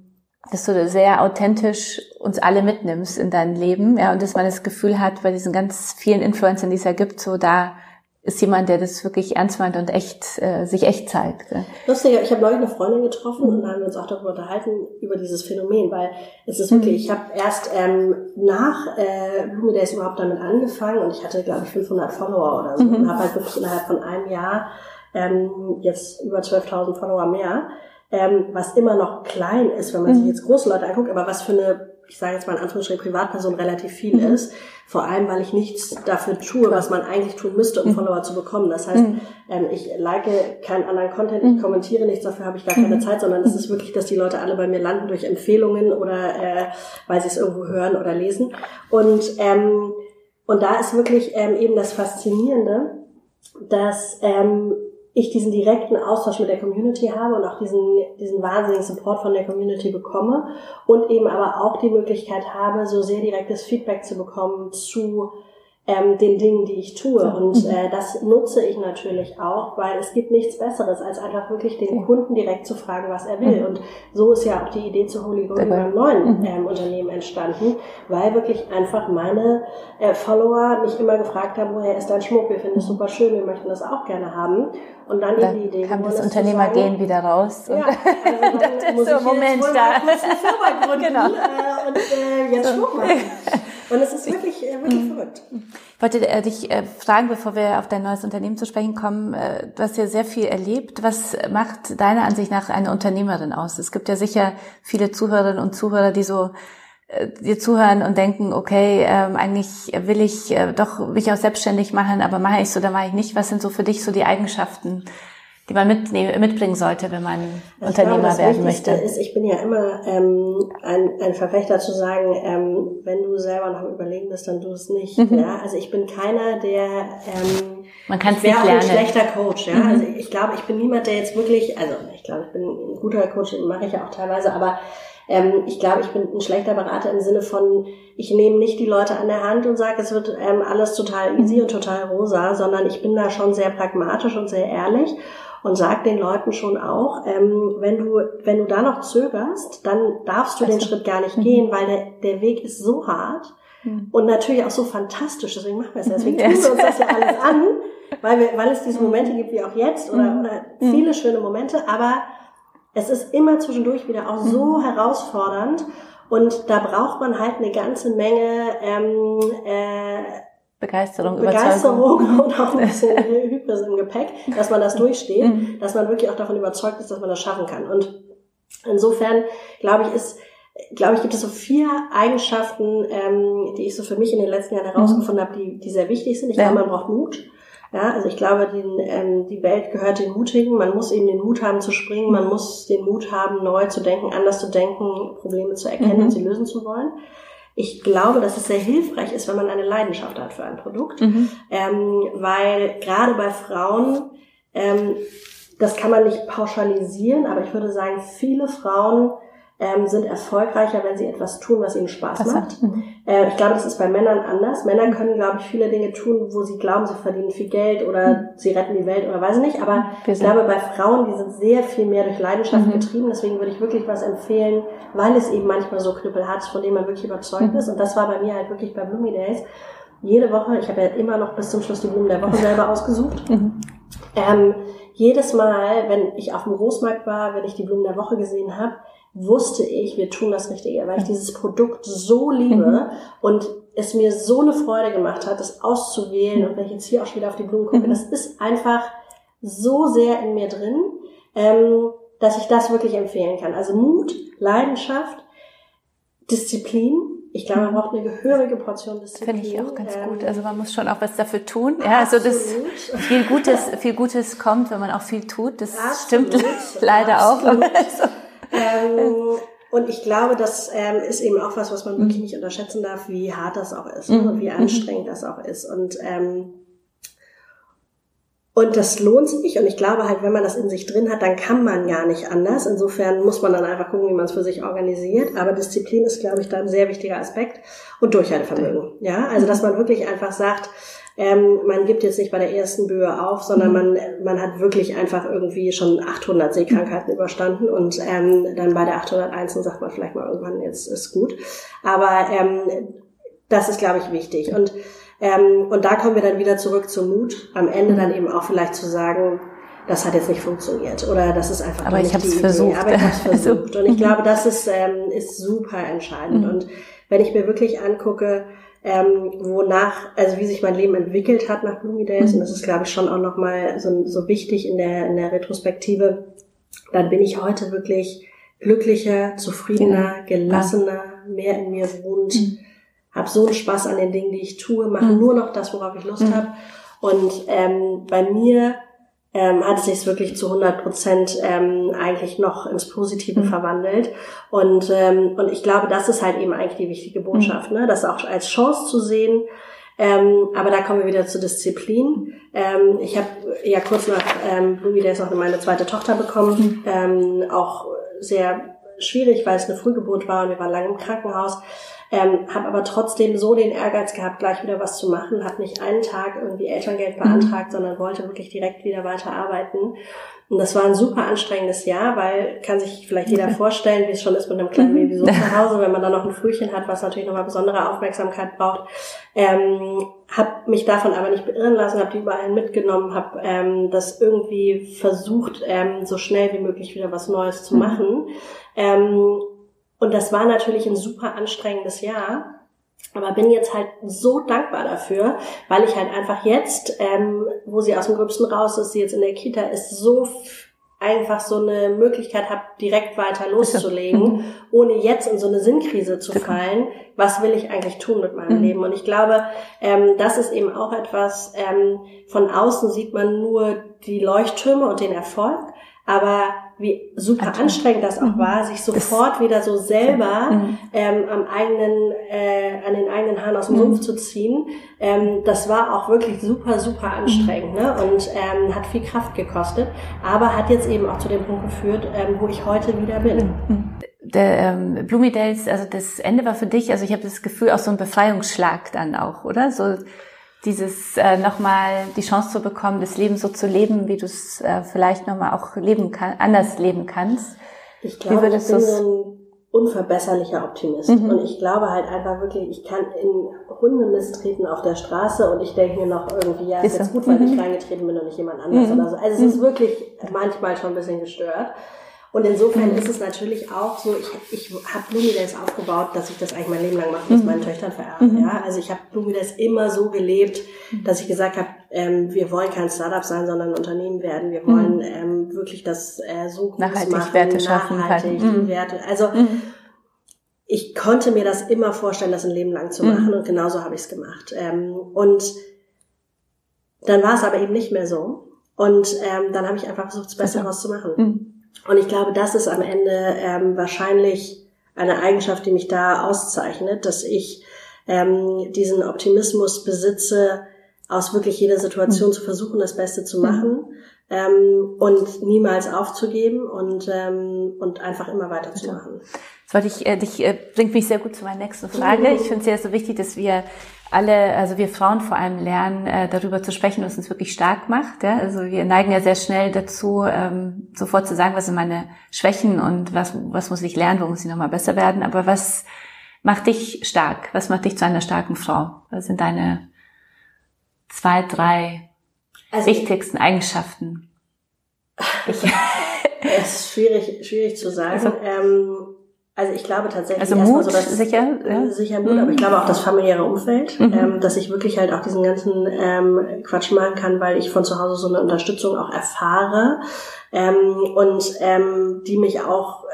dass du sehr authentisch uns alle mitnimmst in dein Leben, ja, und dass man das Gefühl hat, bei diesen ganz vielen Influencern, die es ja gibt, so da ist jemand, der das wirklich ernst meint und echt äh, sich echt zeigt. Gell? Lustig, ich habe neulich eine Freundin getroffen mhm. und haben uns auch darüber unterhalten, über dieses Phänomen, weil es ist wirklich, mhm. ich habe erst ähm, nach äh, Blumi Days überhaupt damit angefangen und ich hatte, glaube ich, 500 Follower oder so mhm. und habe halt wirklich innerhalb von einem Jahr ähm, jetzt über 12.000 Follower mehr, ähm, was immer noch klein ist, wenn man sich mhm. jetzt große Leute anguckt, aber was für eine ich sage jetzt mal in Anführungsstrichen Privatperson relativ viel mhm. ist. Vor allem, weil ich nichts dafür tue, was man eigentlich tun müsste, um mhm. Follower zu bekommen. Das heißt, mhm. ähm, ich like keinen anderen Content, ich mhm. kommentiere nichts, dafür habe ich gar keine mhm. Zeit, sondern es ist wirklich, dass die Leute alle bei mir landen durch Empfehlungen oder äh, weil sie es irgendwo hören oder lesen. Und, ähm, und da ist wirklich ähm, eben das Faszinierende, dass ähm, ich diesen direkten Austausch mit der Community habe und auch diesen, diesen wahnsinnigen Support von der Community bekomme und eben aber auch die Möglichkeit habe, so sehr direktes Feedback zu bekommen zu ähm, den Dingen, die ich tue. Und mhm. äh, das nutze ich natürlich auch, weil es gibt nichts Besseres, als einfach wirklich den Kunden direkt zu fragen, was er will. Mhm. Und so ist ja auch die Idee zu Holy Gold beim neuen mhm. ähm, Unternehmen entstanden, weil wirklich einfach meine äh, Follower mich immer gefragt haben, woher ist dein Schmuck? Wir finden es super schön, wir möchten das auch gerne haben. Und dann, dann eben die Idee, kam das Unternehmergehen wieder raus. Ja, also dann muss so, ich Moment, jetzt da. kurz eine Firma gründen genau. äh, und äh, jetzt Schmuck machen. Und es ist wirklich, äh, wirklich mhm. verrückt. Ich wollte äh, dich äh, fragen, bevor wir auf dein neues Unternehmen zu sprechen kommen, äh, du hast ja sehr viel erlebt. Was macht deiner Ansicht nach eine Unternehmerin aus? Es gibt ja sicher viele Zuhörerinnen und Zuhörer, die so äh, dir zuhören und denken, okay, ähm, eigentlich will ich äh, doch mich auch selbstständig machen, aber mache ich so, dann mache ich nicht. Was sind so für dich so die Eigenschaften, die man mitbringen sollte, wenn man ich Unternehmer glaube, werden möchte? Ist, ich bin ja immer ähm, ein, ein Verfechter zu sagen, ähm, wenn du selber noch am Überlegen bist, dann tu es nicht. Mhm. Ja? Also ich bin keiner, der ähm, man kann es nicht lernen. ein schlechter Coach. Ja? Mhm. Also ich glaube, ich bin niemand, der jetzt wirklich, also ich glaube, ich bin ein guter Coach, den mache ich ja auch teilweise, aber ähm, ich glaube, ich bin ein schlechter Berater im Sinne von, ich nehme nicht die Leute an der Hand und sage, es wird ähm, alles total easy und total rosa, sondern ich bin da schon sehr pragmatisch und sehr ehrlich und sag den Leuten schon auch, ähm, wenn du wenn du da noch zögerst, dann darfst du also, den Schritt gar nicht mhm. gehen, weil der der Weg ist so hart mhm. und natürlich auch so fantastisch. Deswegen machen wir es. Deswegen tun wir uns das ja alles an, weil wir weil es diese mhm. Momente gibt wie auch jetzt oder, mhm. oder viele schöne Momente, aber es ist immer zwischendurch wieder auch so mhm. herausfordernd und da braucht man halt eine ganze Menge ähm, äh, Begeisterung, Begeisterung und auch ein bisschen Hybris im Gepäck, dass man das durchsteht, mhm. dass man wirklich auch davon überzeugt ist, dass man das schaffen kann. Und insofern glaube ich, ist glaube ich, gibt es so vier Eigenschaften, ähm, die ich so für mich in den letzten Jahren herausgefunden mhm. habe, die, die sehr wichtig sind. Ich ja. glaube, man braucht Mut. Ja, also ich glaube, den, ähm, die Welt gehört den Mutigen. Man muss eben den Mut haben zu springen. Man muss den Mut haben, neu zu denken, anders zu denken, Probleme zu erkennen mhm. und sie lösen zu wollen. Ich glaube, dass es sehr hilfreich ist, wenn man eine Leidenschaft hat für ein Produkt, mhm. ähm, weil gerade bei Frauen, ähm, das kann man nicht pauschalisieren, aber ich würde sagen, viele Frauen ähm, sind erfolgreicher, wenn sie etwas tun, was ihnen Spaß das macht. Mhm. Äh, ich glaube, das ist bei Männern anders. Männer können, glaube ich, viele Dinge tun, wo sie glauben, sie verdienen viel Geld oder mhm. sie retten die Welt oder weiß ich nicht. Aber ich glaube, bei Frauen, die sind sehr viel mehr durch Leidenschaft mhm. getrieben. Deswegen würde ich wirklich was empfehlen, weil es eben manchmal so Knüppel hat, von denen man wirklich überzeugt mhm. ist. Und das war bei mir halt wirklich bei Bloomy Days. Jede Woche, ich habe ja immer noch bis zum Schluss die Blumen der Woche selber ausgesucht. Mhm. Ähm, jedes Mal, wenn ich auf dem Großmarkt war, wenn ich die Blumen der Woche gesehen habe, wusste ich, wir tun das Richtige, weil ich dieses Produkt so liebe mhm. und es mir so eine Freude gemacht hat, das auszuwählen. Und wenn ich jetzt hier auch schon wieder auf die Blumen gucke, mhm. das ist einfach so sehr in mir drin, ähm, dass ich das wirklich empfehlen kann. Also Mut, Leidenschaft, Disziplin. Ich glaube, man mhm. braucht eine gehörige Portion Disziplin. Finde ich auch ganz ähm, gut. Also man muss schon auch was dafür tun. Ja, also das viel Gutes, viel Gutes kommt, wenn man auch viel tut. Das absolut, stimmt leider absolut. auch. Also, ähm, und ich glaube, das ähm, ist eben auch was, was man wirklich mhm. nicht unterschätzen darf, wie hart das auch ist mhm. und wie anstrengend das auch ist. Und ähm, und das lohnt sich. Und ich glaube halt, wenn man das in sich drin hat, dann kann man gar nicht anders. Insofern muss man dann einfach gucken, wie man es für sich organisiert. Aber Disziplin ist, glaube ich, da ein sehr wichtiger Aspekt. Und Durchhaltevermögen. Ja, also dass man wirklich einfach sagt, ähm, man gibt jetzt nicht bei der ersten Böe auf, sondern mhm. man, man hat wirklich einfach irgendwie schon 800 Seekrankheiten überstanden und ähm, dann bei der 801 sagt man vielleicht mal irgendwann, jetzt ist gut. Aber ähm, das ist, glaube ich, wichtig. Und Ähm, und da kommen wir dann wieder zurück zum Mut, am Ende dann eben auch vielleicht zu sagen, das hat jetzt nicht funktioniert oder das ist einfach aber nicht ich die versucht. Idee. Aber ich habe es versucht. Und ich glaube, das ist, ähm, ist super entscheidend. Mhm. Und wenn ich mir wirklich angucke, ähm, wonach, also wie sich mein Leben entwickelt hat nach Bloomy Days, Mhm. und das ist, glaube ich, schon auch nochmal so, so wichtig in der, in der Retrospektive, dann bin ich heute wirklich glücklicher, zufriedener, gelassener, mehr in mir wohnt, Mhm. habe so einen Spaß an den Dingen, die ich tue, mache Mhm. nur noch das, worauf ich Lust Mhm. habe. Und ähm, bei mir ähm, hat es sich wirklich zu 100 Prozent ähm, eigentlich noch ins Positive Mhm. verwandelt. Und, ähm, und ich glaube, das ist halt eben eigentlich die wichtige Botschaft, ne? das auch als Chance zu sehen. Ähm, aber da kommen wir wieder zur Disziplin. Ähm, ich habe ja kurz nach ähm, Bluey Days noch meine zweite Tochter bekommen. Ähm, auch sehr schwierig, weil es eine Frühgeburt war und wir waren lange im Krankenhaus. Ähm, habe aber trotzdem so den Ehrgeiz gehabt, gleich wieder was zu machen, habe nicht einen Tag irgendwie Elterngeld beantragt, sondern wollte wirklich direkt wieder weiterarbeiten. Und das war ein super anstrengendes Jahr, weil kann sich vielleicht jeder vorstellen, wie es schon ist mit einem kleinen Baby so zu Hause, wenn man dann noch ein Frühchen hat, was natürlich nochmal besondere Aufmerksamkeit braucht. Ähm, habe mich davon aber nicht beirren lassen, habe die überall mitgenommen, habe ähm, das irgendwie versucht, ähm, so schnell wie möglich wieder was Neues zu machen. Ähm, und das war natürlich ein super anstrengendes Jahr. Aber bin jetzt halt so dankbar dafür, weil ich halt einfach jetzt, ähm, wo sie aus dem Gröbsten raus ist, sie jetzt in der Kita ist, so einfach so eine Möglichkeit habe, direkt weiter loszulegen, ohne jetzt in so eine Sinnkrise zu fallen. Was will ich eigentlich tun mit meinem Mhm. Leben? Und ich glaube, ähm, das ist eben auch etwas, ähm, von außen sieht man nur die Leuchttürme und den Erfolg, aber wie super Total. anstrengend das auch Mhm. war, sich sofort wieder so selber Mhm. ähm, am eigenen, äh, an den eigenen Haaren aus dem Mhm. Sumpf zu ziehen, ähm, das war auch wirklich super, super anstrengend ne? und ähm, hat viel Kraft gekostet, aber hat jetzt eben auch zu dem Punkt geführt, ähm, wo ich heute wieder bin. Der ähm, Bloomy Days, also das Ende war für dich, also ich habe das Gefühl, auch so ein Befreiungsschlag dann auch, oder? So dieses äh, nochmal die Chance zu bekommen, das Leben so zu leben, wie du es äh, vielleicht nochmal auch leben kann, anders leben kannst. Ich glaube, ich bin ein unverbesserlicher Optimist. Mhm. Und ich glaube halt einfach wirklich, ich kann in Hundemist treten auf der Straße und ich denke mir noch irgendwie, ja, ist Ist jetzt so. gut, weil Mhm. ich reingetreten bin und nicht jemand anders Mhm. oder so. Also es ist wirklich manchmal schon ein bisschen gestört. Und insofern ist es natürlich auch so, ich, ich habe Blumi Days aufgebaut, dass ich das eigentlich mein Leben lang mache, das meinen Töchtern vererbe. Mhm. Ja? Also ich habe Blumi Days immer so gelebt, dass ich gesagt habe, ähm, wir wollen kein Startup sein, sondern ein Unternehmen werden. Wir wollen ähm, wirklich das äh, so groß Nachhaltig machen, Werte schaffen nachhaltig die Mhm. Werte. Also Mhm. ich konnte mir das immer vorstellen, das ein Leben lang zu Mhm. machen und genauso habe ich es gemacht. Ähm, und dann war es aber eben nicht mehr so. Und ähm, dann habe ich einfach versucht, das Beste daraus zu machen. Und ich glaube, das ist am Ende ähm, wahrscheinlich eine Eigenschaft, die mich da auszeichnet, dass ich ähm, diesen Optimismus besitze, aus wirklich jeder Situation Mhm. zu versuchen, das Beste zu machen ähm, und niemals aufzugeben und, ähm, und einfach immer weiterzumachen. Das wollte ich, äh, dich, äh, bringt mich sehr gut zu meiner nächsten Frage. Ich finde es sehr so wichtig, dass wir alle, also wir Frauen vor allem lernen, äh, darüber zu sprechen, was uns wirklich stark macht. Ja? Also wir neigen ja sehr schnell dazu, ähm, sofort zu sagen, was sind meine Schwächen und was, was muss ich lernen, wo muss ich nochmal besser werden. Aber was macht dich stark? Was macht dich zu einer starken Frau? Was sind deine zwei, drei Also wichtigsten Eigenschaften? Ich, Es ist schwierig, schwierig zu sagen. Also- ähm, also ich glaube tatsächlich also Mut, so, dass sicher. Ja? sicher Mut, Mhm. aber ich glaube auch das familiäre Umfeld, Mhm. ähm, dass ich wirklich halt auch diesen ganzen ähm, Quatsch machen kann, weil ich von zu Hause so eine Unterstützung auch erfahre ähm, und ähm, die mich auch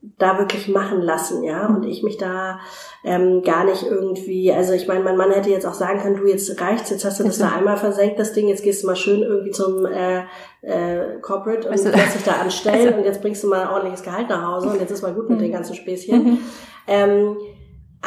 da wirklich machen lassen, ja, und ich mich da ähm, gar nicht irgendwie, also ich meine, mein Mann hätte jetzt auch sagen können, du jetzt reicht's, jetzt hast du das da einmal versenkt, das Ding, jetzt gehst du mal schön irgendwie zum äh, äh, Corporate und du- lässt dich da anstellen Also- und jetzt bringst du mal ein ordentliches Gehalt nach Hause und jetzt ist mal gut mit Mhm. den ganzen Späßchen. Mhm. Ähm,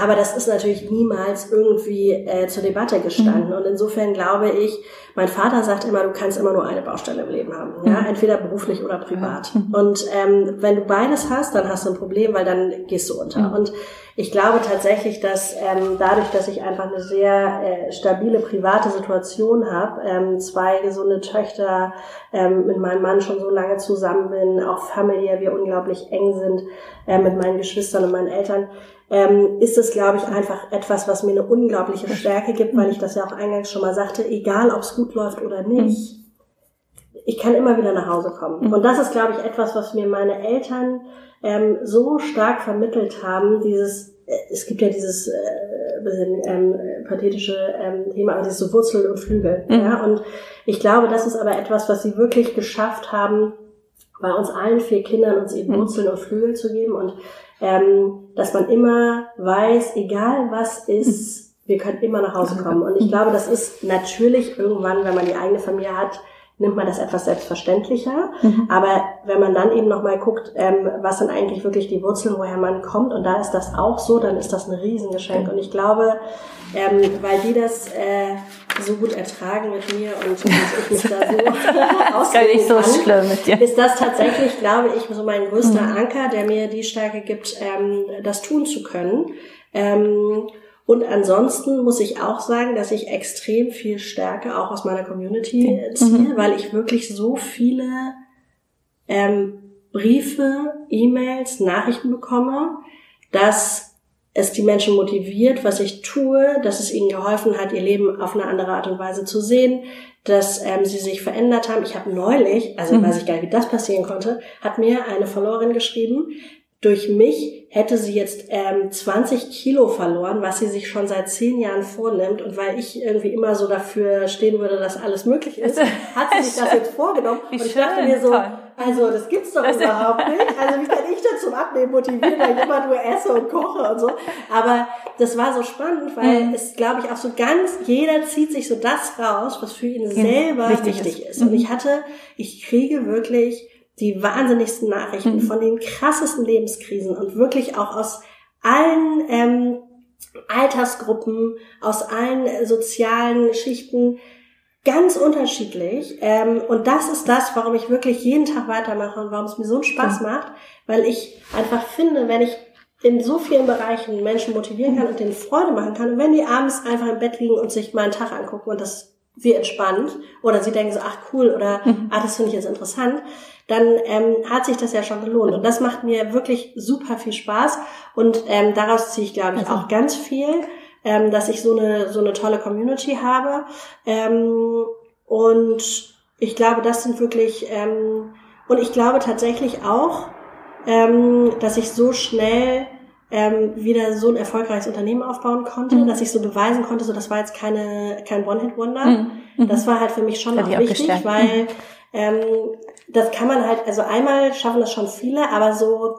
aber das ist natürlich niemals irgendwie äh, zur Debatte gestanden. Mhm. Und insofern glaube ich, mein Vater sagt immer, du kannst immer nur eine Baustelle im Leben haben. Ja? Mhm. Entweder beruflich oder privat. Mhm. Und ähm, wenn du beides hast, dann hast du ein Problem, weil dann gehst du unter. Mhm. Und ich glaube tatsächlich, dass ähm, dadurch, dass ich einfach eine sehr äh, stabile private Situation habe, ähm, zwei gesunde Töchter, ähm, mit meinem Mann schon so lange zusammen bin, auch familiär wir unglaublich eng sind äh, mit meinen Geschwistern und meinen Eltern, ähm, ist es, glaube ich, einfach etwas, was mir eine unglaubliche Stärke gibt, weil ich das ja auch eingangs schon mal sagte, egal ob es gut läuft oder nicht, ich kann immer wieder nach Hause kommen. Und das ist, glaube ich, etwas, was mir meine Eltern ähm, so stark vermittelt haben, dieses, äh, es gibt ja dieses äh, bisschen ähm, pathetische ähm, Thema, aber dieses so Wurzel und Flügel. Mhm. Ja? Und ich glaube, das ist aber etwas, was sie wirklich geschafft haben, bei uns allen vier Kindern uns eben mhm. Wurzeln und Flügel zu geben und ähm, dass man immer weiß, egal was ist, wir können immer nach Hause kommen. Und ich glaube, das ist natürlich irgendwann, wenn man die eigene Familie hat, nimmt man das etwas selbstverständlicher. Mhm. Aber wenn man dann eben nochmal guckt, ähm, was sind eigentlich wirklich die Wurzeln, woher man kommt, und da ist das auch so, dann ist das ein Riesengeschenk. Und ich glaube, ähm, weil die das äh, so gut ertragen mit mir und, und ich mich da so dir. ist das tatsächlich, glaube ich, so mein größter mhm. Anker, der mir die Stärke gibt, ähm, das tun zu können. Ähm, und ansonsten muss ich auch sagen, dass ich extrem viel Stärke auch aus meiner Community mhm. ziehe, mhm. weil ich wirklich so viele ähm, Briefe, E-Mails, Nachrichten bekomme, dass es die Menschen motiviert, was ich tue, dass es ihnen geholfen hat, ihr Leben auf eine andere Art und Weise zu sehen, dass ähm, sie sich verändert haben. Ich habe neulich, also mhm. weiß ich gar nicht, wie das passieren konnte, hat mir eine Followerin geschrieben, durch mich hätte sie jetzt ähm, 20 Kilo verloren, was sie sich schon seit zehn Jahren vornimmt. Und weil ich irgendwie immer so dafür stehen würde, dass alles möglich ist, hat sie sich das jetzt vorgenommen. Wie und ich schön, dachte mir so, toll. also das gibt's doch überhaupt nicht. Also wie kann ich denn zum Abnehmen motivieren, weil ich immer nur esse und koche und so. Aber das war so spannend, weil mhm. es, glaube ich, auch so ganz, jeder zieht sich so das raus, was für ihn selber wichtig, wichtig ist. ist. Und mhm. ich hatte, ich kriege wirklich die wahnsinnigsten Nachrichten mhm. von den krassesten Lebenskrisen und wirklich auch aus allen ähm, Altersgruppen, aus allen sozialen Schichten ganz unterschiedlich. Ähm, und das ist das, warum ich wirklich jeden Tag weitermache und warum es mir so einen Spaß mhm. macht, weil ich einfach finde, wenn ich in so vielen Bereichen Menschen motivieren kann und denen Freude machen kann. Und wenn die abends einfach im Bett liegen und sich mal einen Tag angucken und das sie entspannt oder sie denken so, ach cool oder mhm. ah, das finde ich jetzt interessant, dann ähm, hat sich das ja schon gelohnt. Und das macht mir wirklich super viel Spaß. Und ähm, daraus ziehe ich, glaube ich, also. auch ganz viel, ähm, dass ich so eine, so eine tolle Community habe. Ähm, und ich glaube, das sind wirklich, ähm, und ich glaube tatsächlich auch, ähm, dass ich so schnell ähm, wieder so ein erfolgreiches Unternehmen aufbauen konnte, mhm. dass ich so beweisen konnte, so das war jetzt keine kein One-Hit-Wonder. Mhm. mhm. Das war halt für mich schon auch wichtig, weil mhm. ähm, das kann man halt, also einmal schaffen das schon viele, aber so,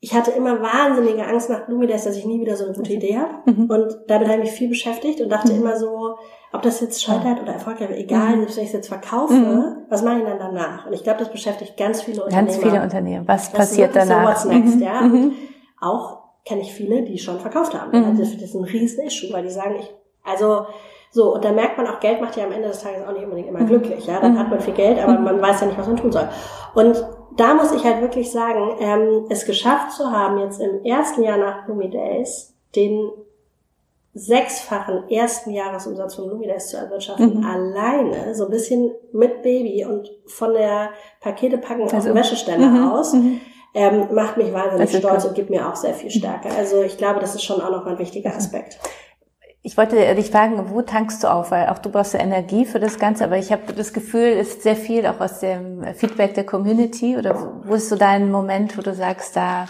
ich hatte immer wahnsinnige Angst nach Blumides, dass ich nie wieder so eine gute mhm. Idee habe. Mhm. Und damit habe ich mich viel beschäftigt und dachte mhm. immer so, ob das jetzt scheitert oder erfolgreich, egal, mhm. wenn ich es jetzt verkaufe, mhm. was mache ich dann danach? Und ich glaube, das beschäftigt ganz viele Unternehmen. Ganz viele Unternehmen. Was das passiert danach? So, what's next, ja. Und auch kenne ich viele, die schon verkauft haben. Also das ist ein riesen Issue, weil die sagen, ich, also so, und da merkt man auch, Geld macht ja am Ende des Tages auch nicht unbedingt immer mhm. glücklich. Ja, dann mhm. hat man viel Geld, aber mhm. man weiß ja nicht, was man tun soll. Und da muss ich halt wirklich sagen, ähm, es geschafft zu haben, jetzt im ersten Jahr nach Bloomy Days den sechsfachen ersten Jahresumsatz von Bloomy Days zu erwirtschaften, mhm. alleine, so ein bisschen mit Baby und von der Pakete packen also, auf Wäscheständer mhm. aus, mhm. ähm, macht mich wahnsinnig stolz cool. und gibt mir auch sehr viel Stärke. Also ich glaube, das ist schon auch noch ein wichtiger Aspekt. Ich wollte dich fragen, wo tankst du auf? Weil auch du brauchst ja Energie für das Ganze, aber ich habe das Gefühl, es ist sehr viel auch aus dem Feedback der Community. Oder wo ist so dein Moment, wo du sagst, da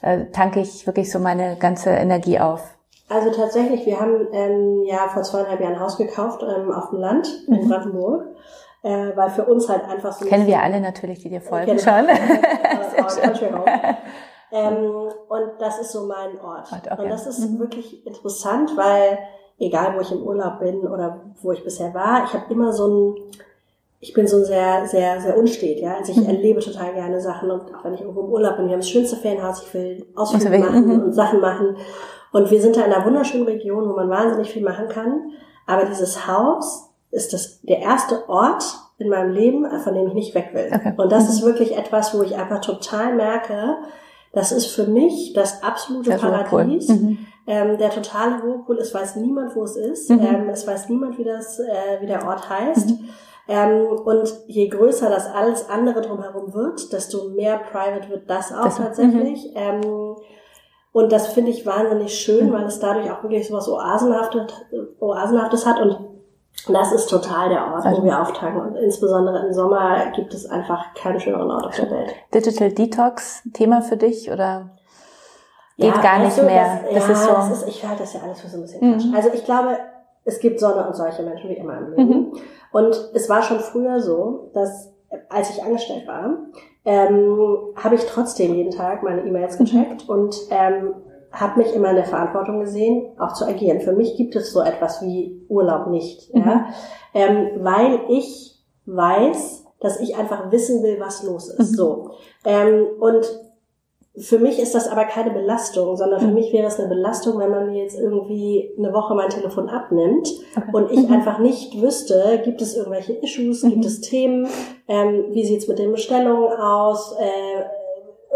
äh, tanke ich wirklich so meine ganze Energie auf? Also tatsächlich, wir haben ähm, ja vor zweieinhalb Jahren ein Haus gekauft ähm, auf dem Land in mhm. Brandenburg. Äh, weil für uns halt einfach so. Kennen wir alle natürlich, die dir folgen schon. Ähm, und das ist so mein Ort. Okay. Und das ist mhm. wirklich interessant, weil egal wo ich im Urlaub bin oder wo ich bisher war, ich habe immer so ein, ich bin so sehr, sehr, sehr unstet, ja. Also ich mhm. erlebe total gerne Sachen und auch wenn ich irgendwo im Urlaub bin, wir haben das schönste Ferienhaus, ich will Ausflüge machen mhm. und Sachen machen. Und wir sind da in einer wunderschönen Region, wo man wahnsinnig viel machen kann. Aber dieses Haus ist das, der erste Ort in meinem Leben, von dem ich nicht weg will. Okay. Und das mhm. ist wirklich etwas, wo ich einfach total merke, das ist für mich das absolute der Paradies. Mhm. Ähm, der totale Whirlpool, es weiß niemand, wo es ist. Mhm. Ähm, es weiß niemand, wie, das, äh, wie der Ort heißt. Mhm. Ähm, und je größer das alles andere drumherum wird, desto mehr private wird das auch das, tatsächlich. Mhm. Ähm, Und das finde ich wahnsinnig schön, mhm. weil es dadurch auch wirklich so was Oasenhaftes, Oasenhaftes hat und das ist total der Ort, wo wir auftanken. Und insbesondere im Sommer gibt es einfach keinen schöneren Ort auf der Welt. Digital Detox, Thema für dich oder geht ja, gar nicht du, mehr? Das, das ja, ist so. Das ist, ich halte das ja alles für so ein bisschen mhm. Also ich glaube, es gibt Sonne und solche Menschen wie immer im Leben. Mhm. Und es war schon früher so, dass als ich angestellt war, ähm, habe ich trotzdem jeden Tag meine E-Mails mhm. gecheckt mhm. und ähm, habe mich immer in der Verantwortung gesehen, auch zu agieren. Für mich gibt es so etwas wie Urlaub nicht, mhm. ja? ähm, weil ich weiß, dass ich einfach wissen will, was los ist. Mhm. So ähm, und für mich ist das aber keine Belastung, sondern für mhm. mich wäre es eine Belastung, wenn man mir jetzt irgendwie eine Woche mein Telefon abnimmt okay. und ich mhm. einfach nicht wüsste, gibt es irgendwelche Issues, mhm. gibt es Themen, ähm, wie sieht's mit den Bestellungen aus, äh,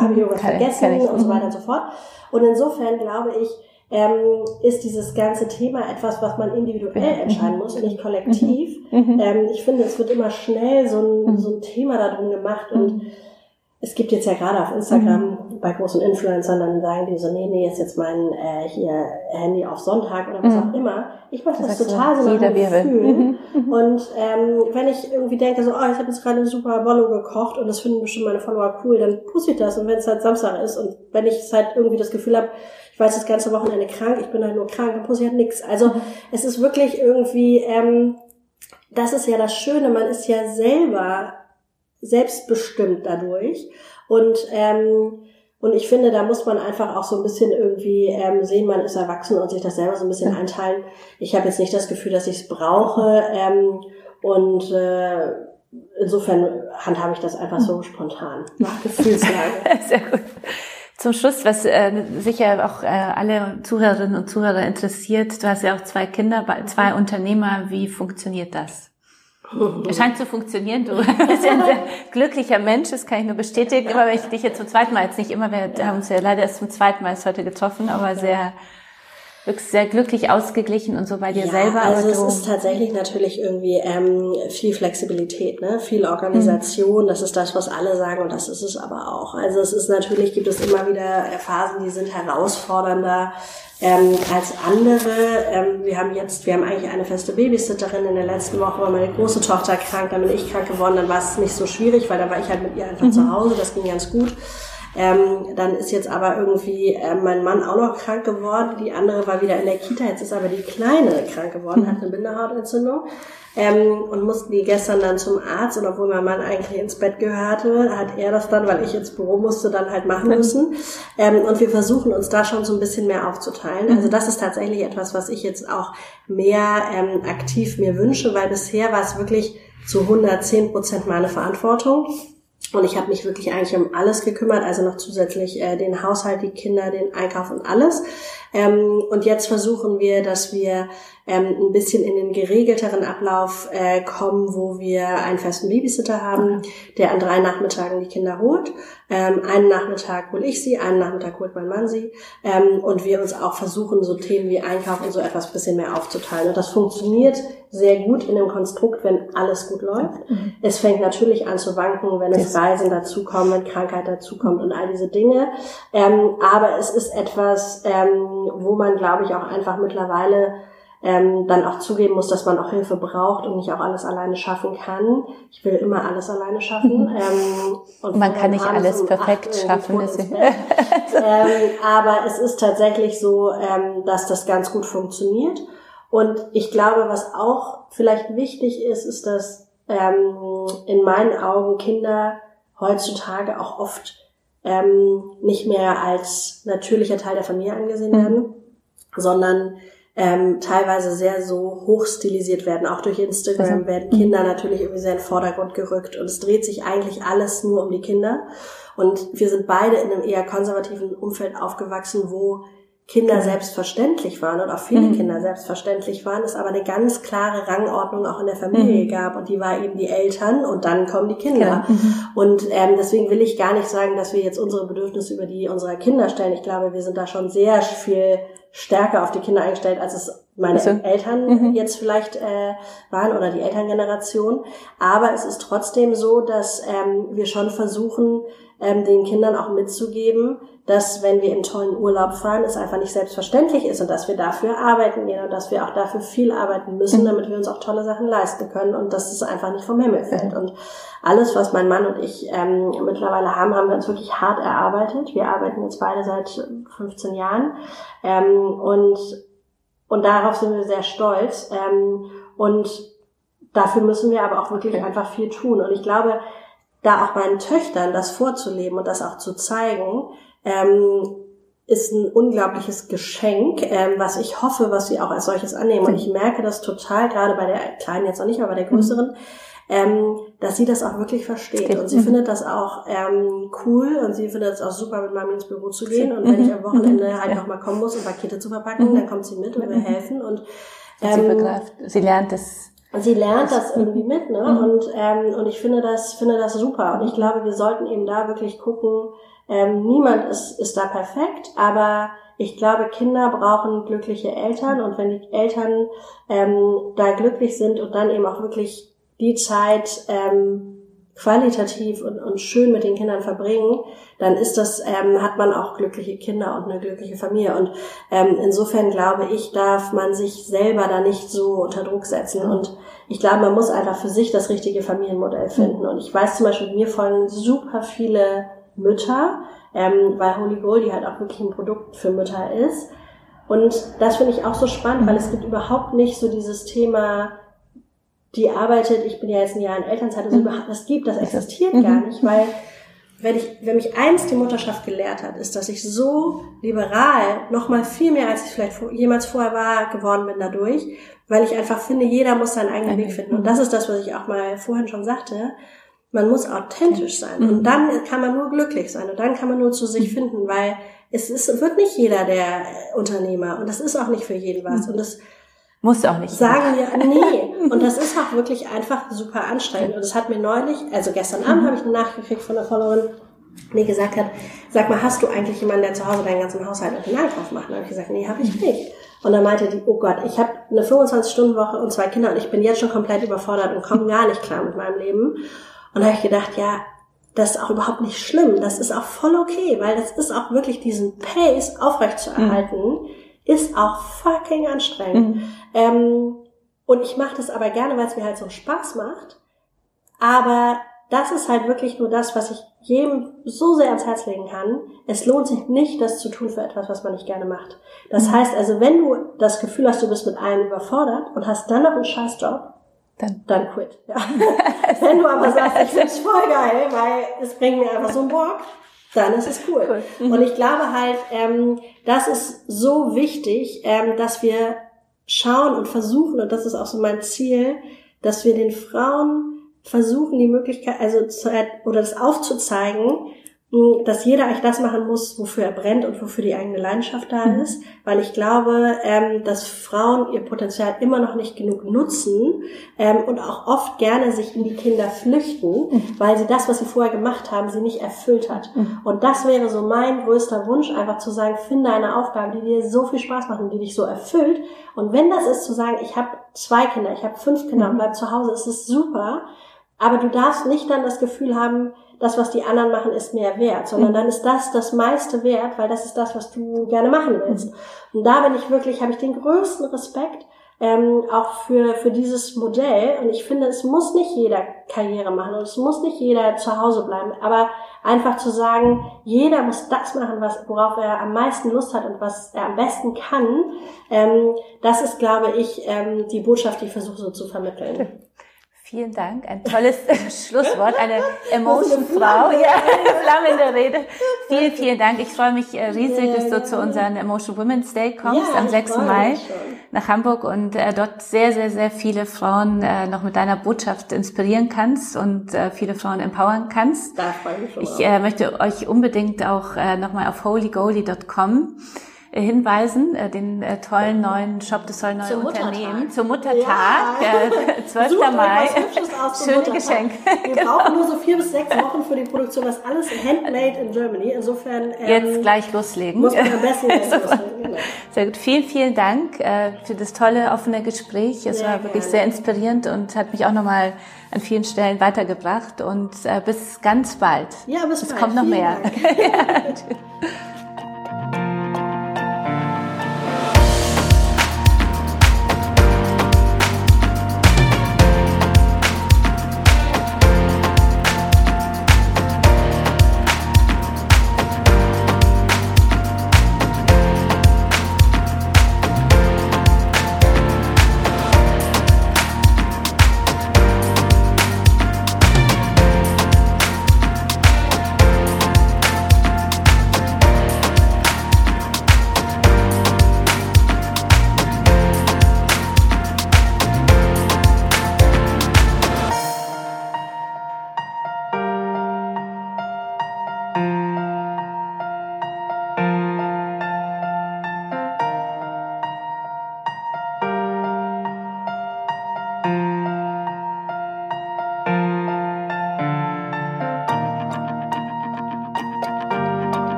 habe ich irgendwas vergessen ich, und so mhm. weiter und so fort. Und insofern glaube ich, ähm, ist dieses ganze Thema etwas, was man individuell mhm. entscheiden muss und nicht kollektiv. Ähm, ich finde, es wird immer schnell so ein, so ein Thema darum gemacht und es gibt jetzt ja gerade auf Instagram mhm. bei großen Influencern, dann sagen die so, nee, nee, ist jetzt mein äh, hier Handy auf Sonntag oder was mhm. auch immer. Ich mache das, das total so nach Gefühl. Mhm. mhm. Und ähm, wenn ich irgendwie denke, so, oh, ich habe jetzt gerade eine super Bollo gekocht und das finden bestimmt meine Follower cool, dann poste ich das. Und wenn es halt Samstag ist und wenn ich es halt irgendwie das Gefühl habe, ich war jetzt das ganze Wochenende krank, ich bin halt nur krank, dann poste ich halt nichts. Also mhm. es ist wirklich irgendwie, ähm, das ist ja das Schöne, man ist ja selber selbstbestimmt dadurch. Und ähm, und ich finde, da muss man einfach auch so ein bisschen irgendwie ähm, sehen, man ist erwachsen und sich das selber so ein bisschen einteilen. Ich habe jetzt nicht das Gefühl, dass ich es brauche. Ähm, und äh, insofern handhabe ich das einfach so spontan. Nach Gefühlslage. Sehr gut. Zum Schluss, was äh, sicher auch äh, alle Zuhörerinnen und Zuhörer interessiert, du hast ja auch zwei Kinder, zwei Unternehmer. Wie funktioniert das? Es scheint zu funktionieren. Du bist ja ein sehr glücklicher Mensch, das kann ich nur bestätigen. Immer wenn ich dich jetzt zum zweiten Mal, jetzt nicht immer, wir haben uns ja leider erst zum zweiten Mal heute getroffen, aber sehr, wirklich sehr glücklich ausgeglichen und so bei dir ja, selber. Also es ist tatsächlich natürlich irgendwie ähm, viel Flexibilität, ne? viel Organisation. Mhm. Das ist das, was alle sagen und das ist es aber auch. Also es ist natürlich, gibt es immer wieder Phasen, die sind herausfordernder ähm, als andere. Ähm, wir haben jetzt, wir haben eigentlich eine feste Babysitterin. In der letzten Woche war meine große Tochter krank, dann bin ich krank geworden, dann war es nicht so schwierig, weil da war ich halt mit ihr einfach mhm. zu Hause, das ging ganz gut. Ähm, dann ist jetzt aber irgendwie äh, mein Mann auch noch krank geworden. Die andere war wieder in der Kita. Jetzt ist aber die Kleine krank geworden, hat eine Bindehautentzündung. Ähm, und mussten die gestern dann zum Arzt. Und obwohl mein Mann eigentlich ins Bett gehörte, hat er das dann, weil ich ins Büro musste, dann halt machen müssen. Ähm, und wir versuchen uns da schon so ein bisschen mehr aufzuteilen. Also das ist tatsächlich etwas, was ich jetzt auch mehr ähm, aktiv mir wünsche, weil bisher war es wirklich zu 110 Prozent meine Verantwortung. Und ich habe mich wirklich eigentlich um alles gekümmert, also noch zusätzlich äh, den Haushalt, die Kinder, den Einkauf und alles. Ähm, und jetzt versuchen wir, dass wir ähm, ein bisschen in den geregelteren Ablauf äh, kommen, wo wir einen festen Babysitter haben, der an drei Nachmittagen die Kinder holt. Ähm, einen Nachmittag hole ich sie, einen Nachmittag holt mein Mann sie. Ähm, und wir uns auch versuchen, so Themen wie Einkauf und so etwas bisschen mehr aufzuteilen. Und das funktioniert sehr gut in dem Konstrukt, wenn alles gut läuft. Mhm. Es fängt natürlich an zu wanken, wenn es Reisen dazukommen, wenn Krankheit dazukommt und all diese Dinge. Ähm, aber es ist etwas, ähm, wo man, glaube ich, auch einfach mittlerweile ähm, dann auch zugeben muss, dass man auch Hilfe braucht und nicht auch alles alleine schaffen kann. Ich will immer alles alleine schaffen. Mhm. Ähm, und man kann nicht alles perfekt schaffen. ähm, aber es ist tatsächlich so, ähm, dass das ganz gut funktioniert. Und ich glaube, was auch vielleicht wichtig ist, ist, dass ähm, in meinen Augen Kinder heutzutage auch oft ähm, nicht mehr als natürlicher Teil der Familie angesehen mhm. werden, sondern ähm, teilweise sehr so hochstilisiert werden. Auch durch Instagram also, werden Kinder natürlich irgendwie sehr in den Vordergrund gerückt und es dreht sich eigentlich alles nur um die Kinder. Und wir sind beide in einem eher konservativen Umfeld aufgewachsen, wo Kinder selbstverständlich waren und auch viele mhm. Kinder selbstverständlich waren, es aber eine ganz klare Rangordnung auch in der Familie mhm. gab und die war eben die Eltern und dann kommen die Kinder. Genau. Mhm. Und ähm, deswegen will ich gar nicht sagen, dass wir jetzt unsere Bedürfnisse über die unserer Kinder stellen. Ich glaube, wir sind da schon sehr viel stärker auf die Kinder eingestellt, als es meine also, Eltern mhm. jetzt vielleicht äh, waren oder die Elterngeneration. Aber es ist trotzdem so, dass ähm, wir schon versuchen, ähm, den Kindern auch mitzugeben, dass wenn wir in tollen Urlaub fahren, es einfach nicht selbstverständlich ist und dass wir dafür arbeiten gehen und dass wir auch dafür viel arbeiten müssen, mhm. damit wir uns auch tolle Sachen leisten können und dass es einfach nicht vom Himmel fällt. Und alles, was mein Mann und ich ähm, mittlerweile haben, haben wir uns wirklich hart erarbeitet. Wir arbeiten jetzt beide seit 15 Jahren ähm, und und darauf sind wir sehr stolz. Ähm, und dafür müssen wir aber auch wirklich einfach viel tun. Und ich glaube, da auch meinen Töchtern das vorzuleben und das auch zu zeigen, ähm, ist ein unglaubliches Geschenk, ähm, was ich hoffe, was sie auch als solches annehmen. Und ich merke das total, gerade bei der Kleinen jetzt noch nicht, aber bei der Größeren, ähm, dass sie das auch wirklich versteht. Und sie findet das auch ähm, cool und sie findet es auch super, mit Mami ins Büro zu gehen. Und wenn ich am Wochenende halt nochmal kommen muss, um Pakete zu verpacken, dann kommt sie mit und wir helfen. Und ähm, sie begreift, sie lernt es sie lernt das irgendwie mit, ne? Mhm. Und ähm, und ich finde das finde das super. Und ich glaube, wir sollten eben da wirklich gucken. Ähm, niemand ist ist da perfekt, aber ich glaube, Kinder brauchen glückliche Eltern und wenn die Eltern ähm, da glücklich sind und dann eben auch wirklich die Zeit ähm, qualitativ und, und schön mit den Kindern verbringen, dann ist das, ähm, hat man auch glückliche Kinder und eine glückliche Familie. Und ähm, insofern glaube ich, darf man sich selber da nicht so unter Druck setzen. Und ich glaube, man muss einfach für sich das richtige Familienmodell finden. Und ich weiß zum Beispiel, mir folgen super viele Mütter, ähm, weil Holy Goldie halt auch wirklich ein Produkt für Mütter ist. Und das finde ich auch so spannend, weil es gibt überhaupt nicht so dieses Thema, die arbeitet, ich bin ja jetzt ein Jahr in Elternzeit, also mhm. das gibt, das existiert mhm. gar nicht, weil wenn ich, wenn mich eins die Mutterschaft gelehrt hat, ist, dass ich so liberal, noch mal viel mehr als ich vielleicht jemals vorher war, geworden bin dadurch, weil ich einfach finde, jeder muss seinen eigenen Weg finden. Und das ist das, was ich auch mal vorhin schon sagte. Man muss authentisch sein. Und mhm. dann kann man nur glücklich sein. Und dann kann man nur zu sich finden, weil es ist, wird nicht jeder der Unternehmer. Und das ist auch nicht für jeden was. Und das, muss auch nicht. Sagen wir, nee. Und das ist auch wirklich einfach super anstrengend. Und das hat mir neulich, also gestern Abend habe ich eine Nachricht gekriegt von einer Followerin, die gesagt hat, sag mal, hast du eigentlich jemanden, der zu Hause deinen ganzen Haushalt und den Einkauf macht? Und habe ich gesagt, nee, habe ich nicht. Und dann meinte die, oh Gott, ich habe eine 25-Stunden-Woche und zwei Kinder und ich bin jetzt schon komplett überfordert und komme gar nicht klar mit meinem Leben. Und da habe ich gedacht, ja, das ist auch überhaupt nicht schlimm. Das ist auch voll okay, weil das ist auch wirklich diesen Pace aufrechtzuerhalten. Mhm ist auch fucking anstrengend. Mhm. Ähm, und ich mache das aber gerne, weil es mir halt so Spaß macht. Aber das ist halt wirklich nur das, was ich jedem so sehr ans Herz legen kann. Es lohnt sich nicht, das zu tun für etwas, was man nicht gerne macht. Das mhm. heißt also, wenn du das Gefühl hast, du bist mit allem überfordert und hast dann noch einen Scheißjob, dann, dann quit. Ja. wenn du aber sagst, ich find's voll geil, weil es bringt mir einfach so einen Bock, dann ist es cool. cool. Mhm. Und ich glaube halt, ähm, das ist so wichtig, ähm, dass wir schauen und versuchen, und das ist auch so mein Ziel, dass wir den Frauen versuchen, die Möglichkeit, also zu, oder das aufzuzeigen, dass jeder eigentlich das machen muss, wofür er brennt und wofür die eigene Leidenschaft da mhm. ist, weil ich glaube, ähm, dass Frauen ihr Potenzial immer noch nicht genug nutzen ähm, und auch oft gerne sich in die Kinder flüchten, mhm. weil sie das, was sie vorher gemacht haben, sie nicht erfüllt hat. Mhm. Und das wäre so mein größter Wunsch, einfach zu sagen, finde eine Aufgabe, die dir so viel Spaß macht und die dich so erfüllt. Und wenn das ist, zu sagen, ich habe zwei Kinder, ich habe fünf Kinder und bleib zu Hause, ist es super, aber du darfst nicht dann das Gefühl haben, das, was die anderen machen, ist mehr wert, sondern mhm. dann ist das das meiste wert, weil das ist das, was du gerne machen willst. Und da bin ich wirklich, habe ich den größten Respekt ähm, auch für, für dieses Modell. Und ich finde, es muss nicht jeder Karriere machen und es muss nicht jeder zu Hause bleiben. Aber einfach zu sagen, jeder muss das machen, was, worauf er am meisten Lust hat und was er am besten kann, ähm, das ist, glaube ich, ähm, die Botschaft, die ich versuche so zu vermitteln. Vielen Dank. Ein tolles Schlusswort. Eine Emotion-Frau. Ja, flammende Rede. Vielen, vielen Dank. Ich freue mich äh, riesig, dass du zu unserem Emotion Women's Day kommst ja, am 6. Mai nach Hamburg und äh, dort sehr, sehr, sehr viele Frauen äh, noch mit deiner Botschaft inspirieren kannst und äh, viele Frauen empowern kannst. Da freue ich mich schon Ich äh, möchte euch unbedingt auch äh, nochmal auf holygoldie.com hinweisen, äh, den äh, tollen neuen Shop des tollen neuen Unternehmen zum Muttertag, ja. 12. Sucht Mai. Schöne Geschenk. Wir genau. brauchen nur so vier bis sechs Wochen für die Produktion, das alles handmade in Germany. Insofern ähm, jetzt gleich loslegen. Muss man am besten jetzt loslegen. Genau. Sehr gut. Vielen, vielen Dank äh, für das tolle offene Gespräch. Es sehr war wirklich gerne. sehr inspirierend und hat mich auch nochmal an vielen Stellen weitergebracht. Und äh, bis ganz bald. Ja, bis es bald. Es kommt noch Vielen mehr.